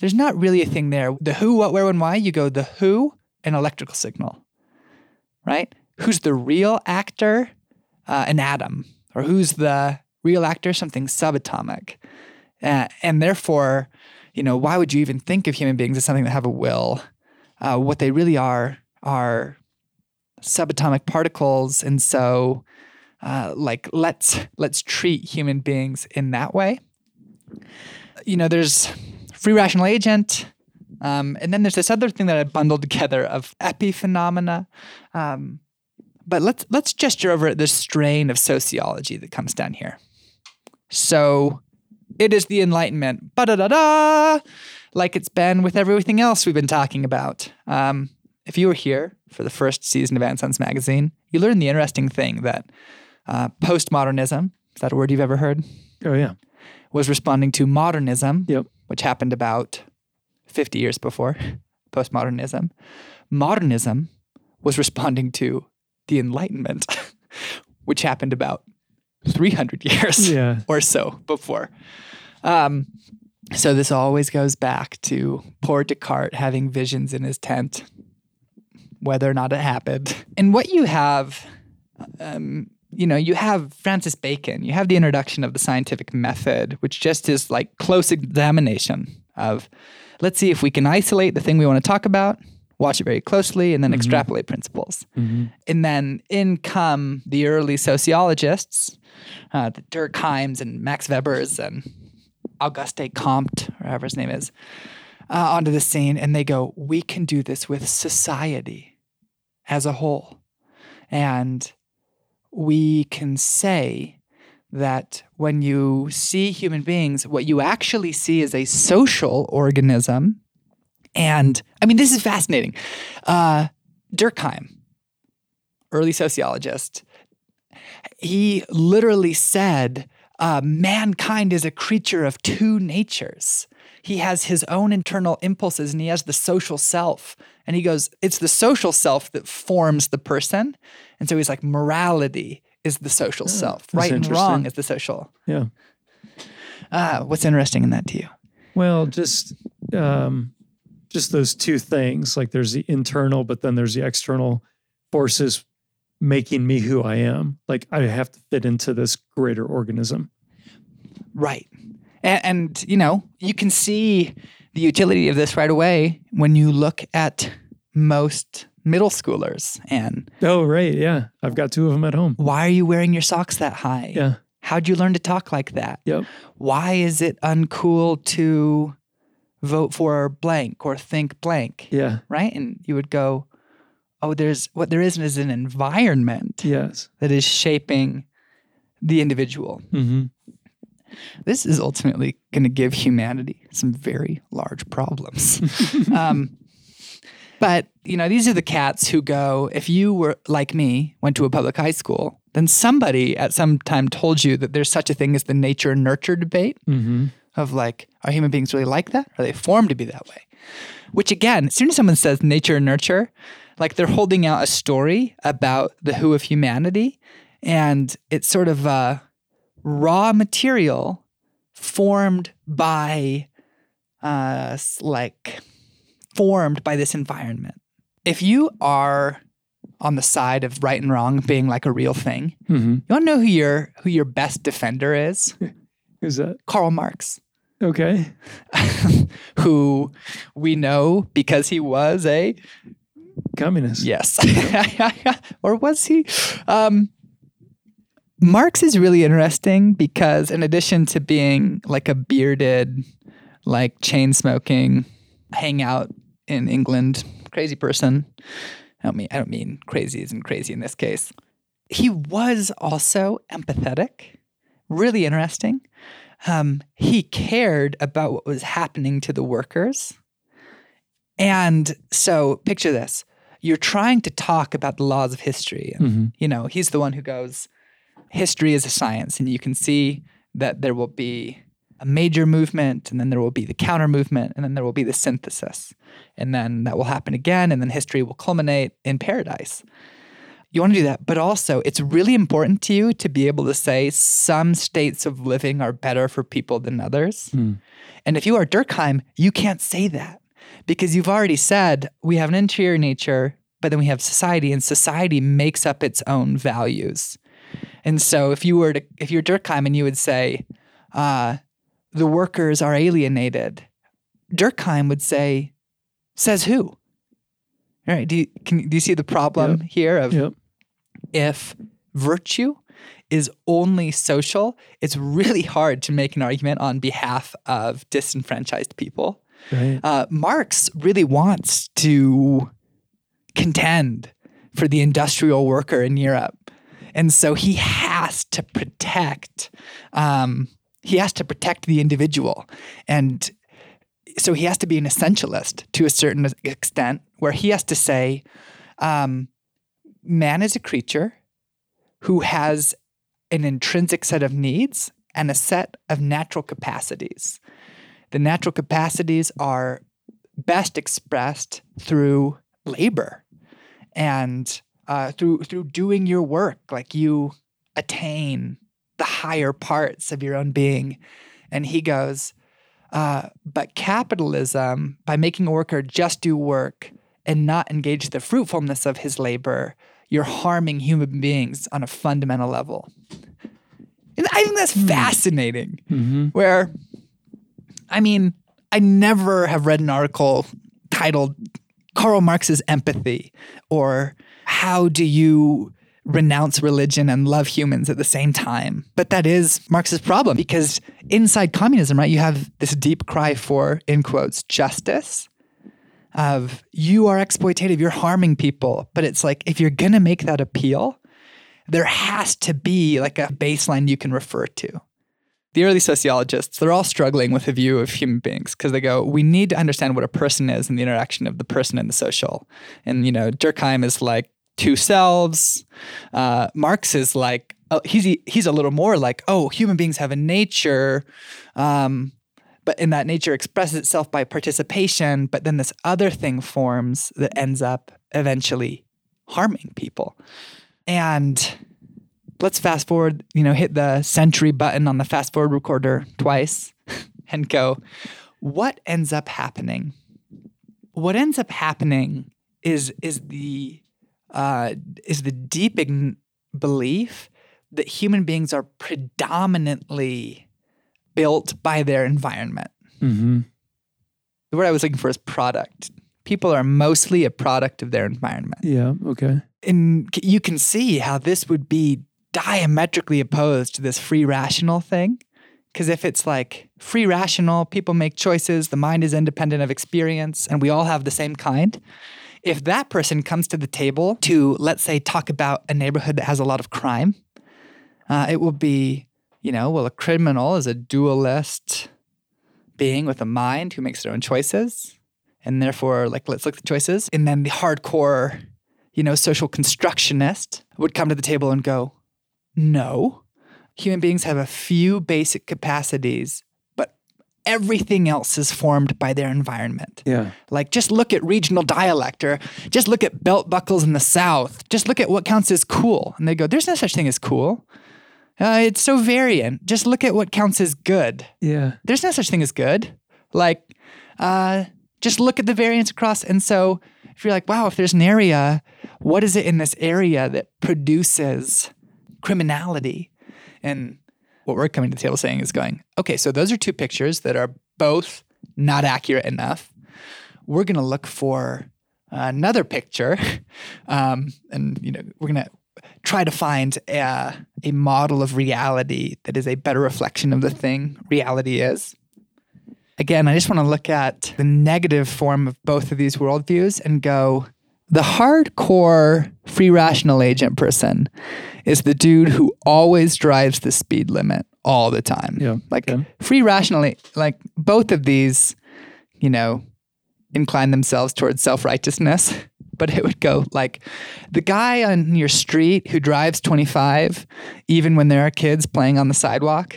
B: there's not really a thing there. The who, what, where, when, why, you go the who, an electrical signal, right? Who's the real actor? uh, an atom, or who's the real actor, something subatomic. Uh, and therefore, you know, why would you even think of human beings as something that have a will? Uh, what they really are are subatomic particles, and so, uh, like, let's let's treat human beings in that way. You know, there's free rational agent, um, and then there's this other thing that I bundled together of epiphenomena. Um, but let's let's gesture over at this strain of sociology that comes down here. So it is the Enlightenment, ba da da da, like it's been with everything else we've been talking about. Um, if you were here for the first season of Ansons magazine, you learned the interesting thing that uh, postmodernism, is that a word you've ever heard?
E: Oh yeah.
B: Was responding to modernism,
E: Yep.
B: which happened about 50 years before postmodernism. Modernism was responding to the Enlightenment, which happened about 300 years
E: Yeah.
B: or so before. Um, so this always goes back to poor Descartes having visions in his tent, whether or not it happened. And what you have, um, you know, you have Francis Bacon, you have the introduction of the scientific method, which just is like close examination of let's see if we can isolate the thing we want to talk about, watch it very closely, and then extrapolate principles. And then in come the early sociologists, uh, the Durkheims and Max Webers and Auguste Comte, or however his name is, uh, onto the scene, and they go, "We can do this with society as a whole, and we can say." That when you see human beings, what you actually see is a social organism. And I mean, this is fascinating. Uh, Durkheim, early sociologist, he literally said, uh, mankind is a creature of two natures. He has his own internal impulses and he has the social self. And he goes, it's the social self that forms the person. And so he's like, morality is the social self, right and wrong is the social.
E: Yeah.
B: Uh, what's interesting in that to you?
E: Well, just um, just those two things. Like there's the internal, but then there's the external forces making me who I am. Like I have to fit into this greater organism.
B: Right. And, and, you know, you can see the utility of this right away when you look at most middle schoolers and
E: Oh, right. Yeah. I've got two of them at home.
B: why are you wearing your socks that high?
E: Yeah.
B: How'd you learn to talk like that?
E: Yep.
B: Why is it uncool to vote for blank or think blank?
E: Yeah.
B: Right? And you would go, oh, there's what there is is an environment
E: Yes.
B: that is shaping the individual.
E: Mm-hmm.
B: this is ultimately going to give humanity some very large problems. um, but you know, these are the cats who go. If you were like me, went to a public high school, then somebody at some time told you that there's such a thing as the nature nurture debate
E: Mm-hmm.
B: Of like, are human beings really like that? Are they formed to be that way? Which again, as soon as someone says nature and nurture, like they're holding out a story about the who of humanity, and it's sort of a raw material formed by, uh, like, formed by this environment. If you are on the side of right and wrong being like a real thing,
E: Mm-hmm.
B: you want to know who your who your best defender is?
E: Who's that?
B: Karl Marx.
E: Okay.
B: who we know because he was a
E: Communist.
B: yes, or was he? Um, Marx is really interesting because, in addition to being like a bearded, like chain smoking, hang out in England, crazy person. I don't mean I don't mean crazy isn't crazy in this case. He was also empathetic, really interesting. Um, he cared about what was happening to the workers. And so picture this. You're trying to talk about the laws of history. And,
E: Mhm.
B: You know, he's the one who goes, history is a science. And you can see that there will be a major movement, and then there will be the counter movement, and then there will be the synthesis. And then that will happen again, and then history will culminate in paradise. You want to do that, but also it's really important to you to be able to say some states of living are better for people than others. And if you are Durkheim, you can't say that because you've already said we have an interior nature, but then we have society, and society makes up its own values. And so if you were to if you're Durkheim and you would say, uh, the workers are alienated, Durkheim would say, says who? All right. Do you can do you see the problem here of
E: Yep.
B: If virtue is only social, it's really hard to make an argument on behalf of disenfranchised people.
E: Right.
B: Uh, Marx really wants to contend for the industrial worker in Europe. And so he has to protect, um, he has to protect the individual. And so he has to be an essentialist to a certain extent, where he has to say, um, man is a creature who has an intrinsic set of needs and a set of natural capacities. The natural capacities are best expressed through labor and uh, through through doing your work. Like you attain the higher parts of your own being. And he goes, uh, but capitalism, by making a worker just do work and not engage the fruitfulness of his labor, you're harming human beings on a fundamental level. And I think that's fascinating.
E: Mm-hmm.
B: Where, I mean, I never have read an article titled Karl Marx's Empathy or How Do You Renounce Religion and Love Humans at the Same Time? But that is Marx's problem because inside communism, right, you have this deep cry for, in quotes, justice of you are exploitative, you're harming people. But it's like if you're gonna make that appeal, there has to be like a baseline you can refer to. The early sociologists, they're all struggling with a view of human beings because they go, we need to understand what a person is and the interaction of the person and the social. And, you know, Durkheim is like two selves. Uh, Marx is like, uh, he's, he's a little more like, oh, human beings have a nature. Um, but in that nature expresses itself by participation, but then this other thing forms that ends up eventually harming people. And let's fast forward, you know, hit the century button on the fast forward recorder twice and go, what ends up happening? What ends up happening is is the uh, is the deep belief that human beings are predominantly built by their environment.
E: Mm-hmm.
B: The word I was looking for is product. People are mostly a product of their environment.
E: Yeah. Okay.
B: And you can see how this would be diametrically opposed to this free rational thing. Because if it's like free rational, people make choices, the mind is independent of experience, and we all have the same kind. If that person comes to the table to, let's say, talk about a neighborhood that has a lot of crime, uh, it will be, you know, well, a criminal is a dualist being with a mind who makes their own choices. And therefore, like, let's look at the choices. And then the hardcore, you know, social constructionist would come to the table and go, no, human beings have a few basic capacities, but everything else is formed by their environment.
E: Yeah.
B: Like, just look at regional dialect or just look at belt buckles in the South. Just look at what counts as cool. And they go, there's no such thing as cool. Uh, it's so variant. Just look at what counts as good.
E: Yeah.
B: There's no such thing as good. Like, uh, just look at the variance across. And so, if you're like, wow, if there's an area, what is it in this area that produces criminality? And what we're coming to the table saying is going, okay, so those are two pictures that are both not accurate enough. We're going to look for another picture, um, and you know, we're going to try to find a, a model of reality that is a better reflection of the thing reality is. Again, I just want to look at the negative form of both of these worldviews and go the hardcore free rational agent person is the dude who always drives the speed limit all the time.
E: Yeah,
B: Like
E: okay.
B: free rationally, like both of these, you know, incline themselves towards self righteousness. But it would go like the guy on your street who drives 25, even when there are kids playing on the sidewalk.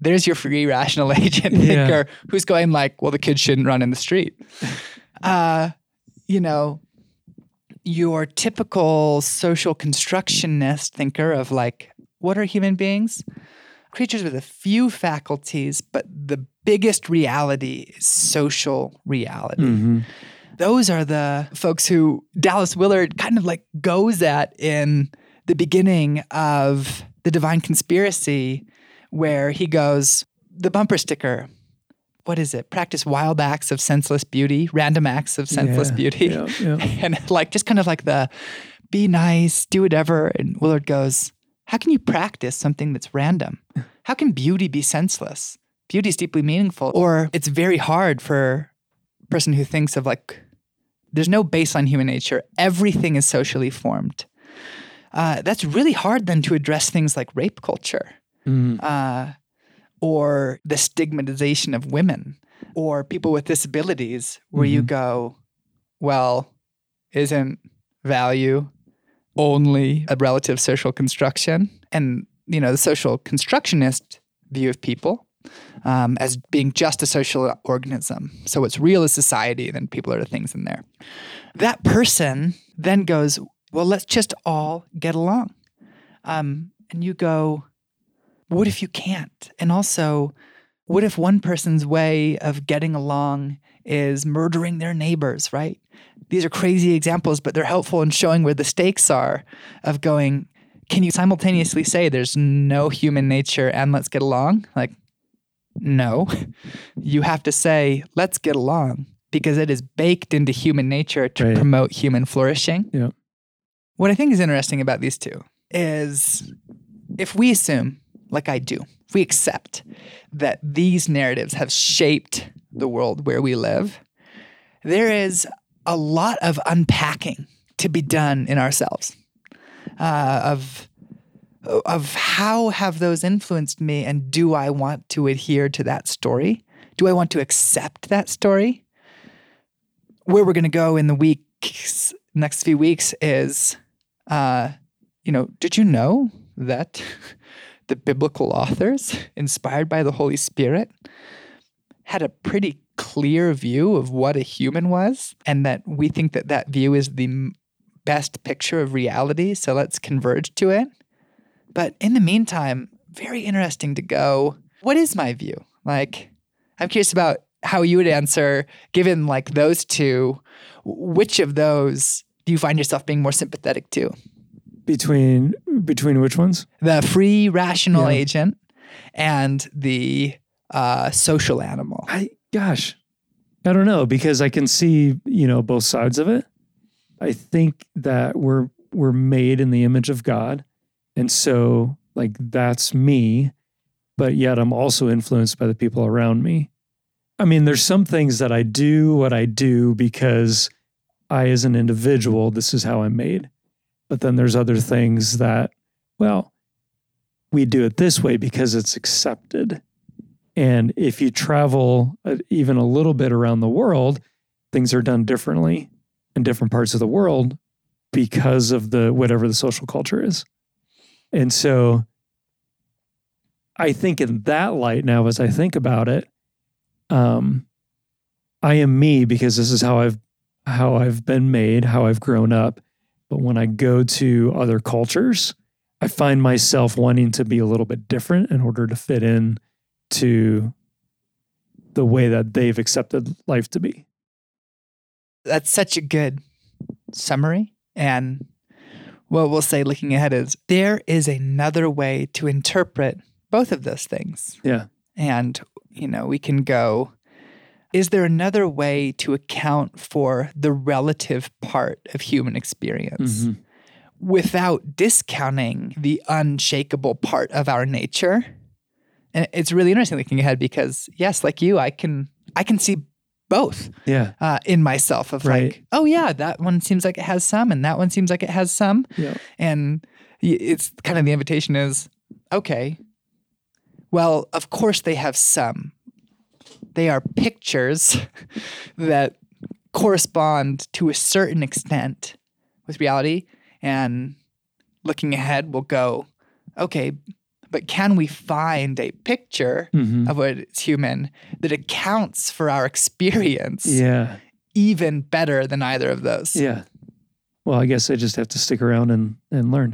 B: There's your free rational agent
E: Yeah.
B: thinker who's going like, well, the kids shouldn't run in the street. Uh, you know, your typical social constructionist thinker of like, what are human beings? Creatures with a few faculties, but the biggest reality is social reality.
E: Mm-hmm.
B: Those are the folks who Dallas Willard kind of like goes at in the beginning of the divine conspiracy where he goes, the bumper sticker, what is it? Practice wild acts of senseless beauty, random acts of senseless
E: Yeah,
B: beauty.
E: yeah, yeah.
B: and like just kind of like the be nice, do whatever. And Willard goes, How can you practice something that's random? How can beauty be senseless? Beauty is deeply meaningful. Or it's very hard for a person who thinks of like there's no baseline human nature. Everything is socially formed. Uh, that's really hard then to address things like rape culture
E: Mm.
B: uh, or the stigmatization of women or people with disabilities, where you go, well, isn't value only a relative social construction? And, you know, the social constructionist view of people um, as being just a social organism. So what's real is society, and then people are the things in there. That person then goes, well, let's just all get along. Um, and you go, what if you can't? And also, what if one person's way of getting along is murdering their neighbors, right? These are crazy examples, but they're helpful in showing where the stakes are of going, can you simultaneously say there's no human nature and let's get along? Like, no. You have to say, let's get along because it is baked into human nature to
E: Right.
B: promote human flourishing.
E: Yeah.
B: What I think is interesting about these two is if we assume, like I do, if we accept that these narratives have shaped the world where we live, there is a lot of unpacking to be done in ourselves uh, of of how have those influenced me and do I want to adhere to that story? Do I want to accept that story? Where we're going to go in the weeks, next few weeks is, uh, you know, did you know that the biblical authors, inspired by the Holy Spirit, had a pretty clear view of what a human was, and that we think that that view is the best picture of reality. So let's converge to it. But in the meantime, very interesting to go, what is my view? Like, I'm curious about how you would answer, given like those two, which of those do you find yourself being more sympathetic to?
E: Between between which ones?
B: The free rational
E: Yeah.
B: agent and the uh, social animal.
E: I gosh, I don't know because I can see you know both sides of it. I think that we're we're made in the image of God, and so like that's me, but yet I'm also influenced by the people around me. I mean, there's some things that I do what I do because I, as an individual, this is how I'm made. But then there's other things that, well, we do it this way because it's accepted. And if you travel uh, even a little bit around the world, things are done differently in different parts of the world because of the whatever the social culture is. And so I think in that light now as I think about it, um I am me because this is how I've how I've been made, how I've grown up. But when I go to other cultures, I find myself wanting to be a little bit different in order to fit in to the way that they've accepted life to be.
B: That's such a good summary. And what we'll say looking ahead is there is another way to interpret both of those things.
E: Yeah.
B: And, you know, we can go, is there another way to account for the relative part of human experience
E: Mhm.
B: without discounting the unshakable part of our nature? And it's really interesting looking ahead because, yes, like you, I can I can see both
E: Yeah.
B: uh, in myself of
E: Right.
B: like, oh yeah, that one seems like it has some, and that one seems like it has some,
E: Yeah.
B: and it's kind of the invitation is, okay, well, of course they have some. They are pictures that correspond to a certain extent with reality, and looking ahead, we'll go, okay, but can we find a picture
E: Mhm.
B: of what is human that accounts for our experience
E: Yeah.
B: even better than either of those.
E: Yeah. Well, I guess I just have to stick around and, and learn.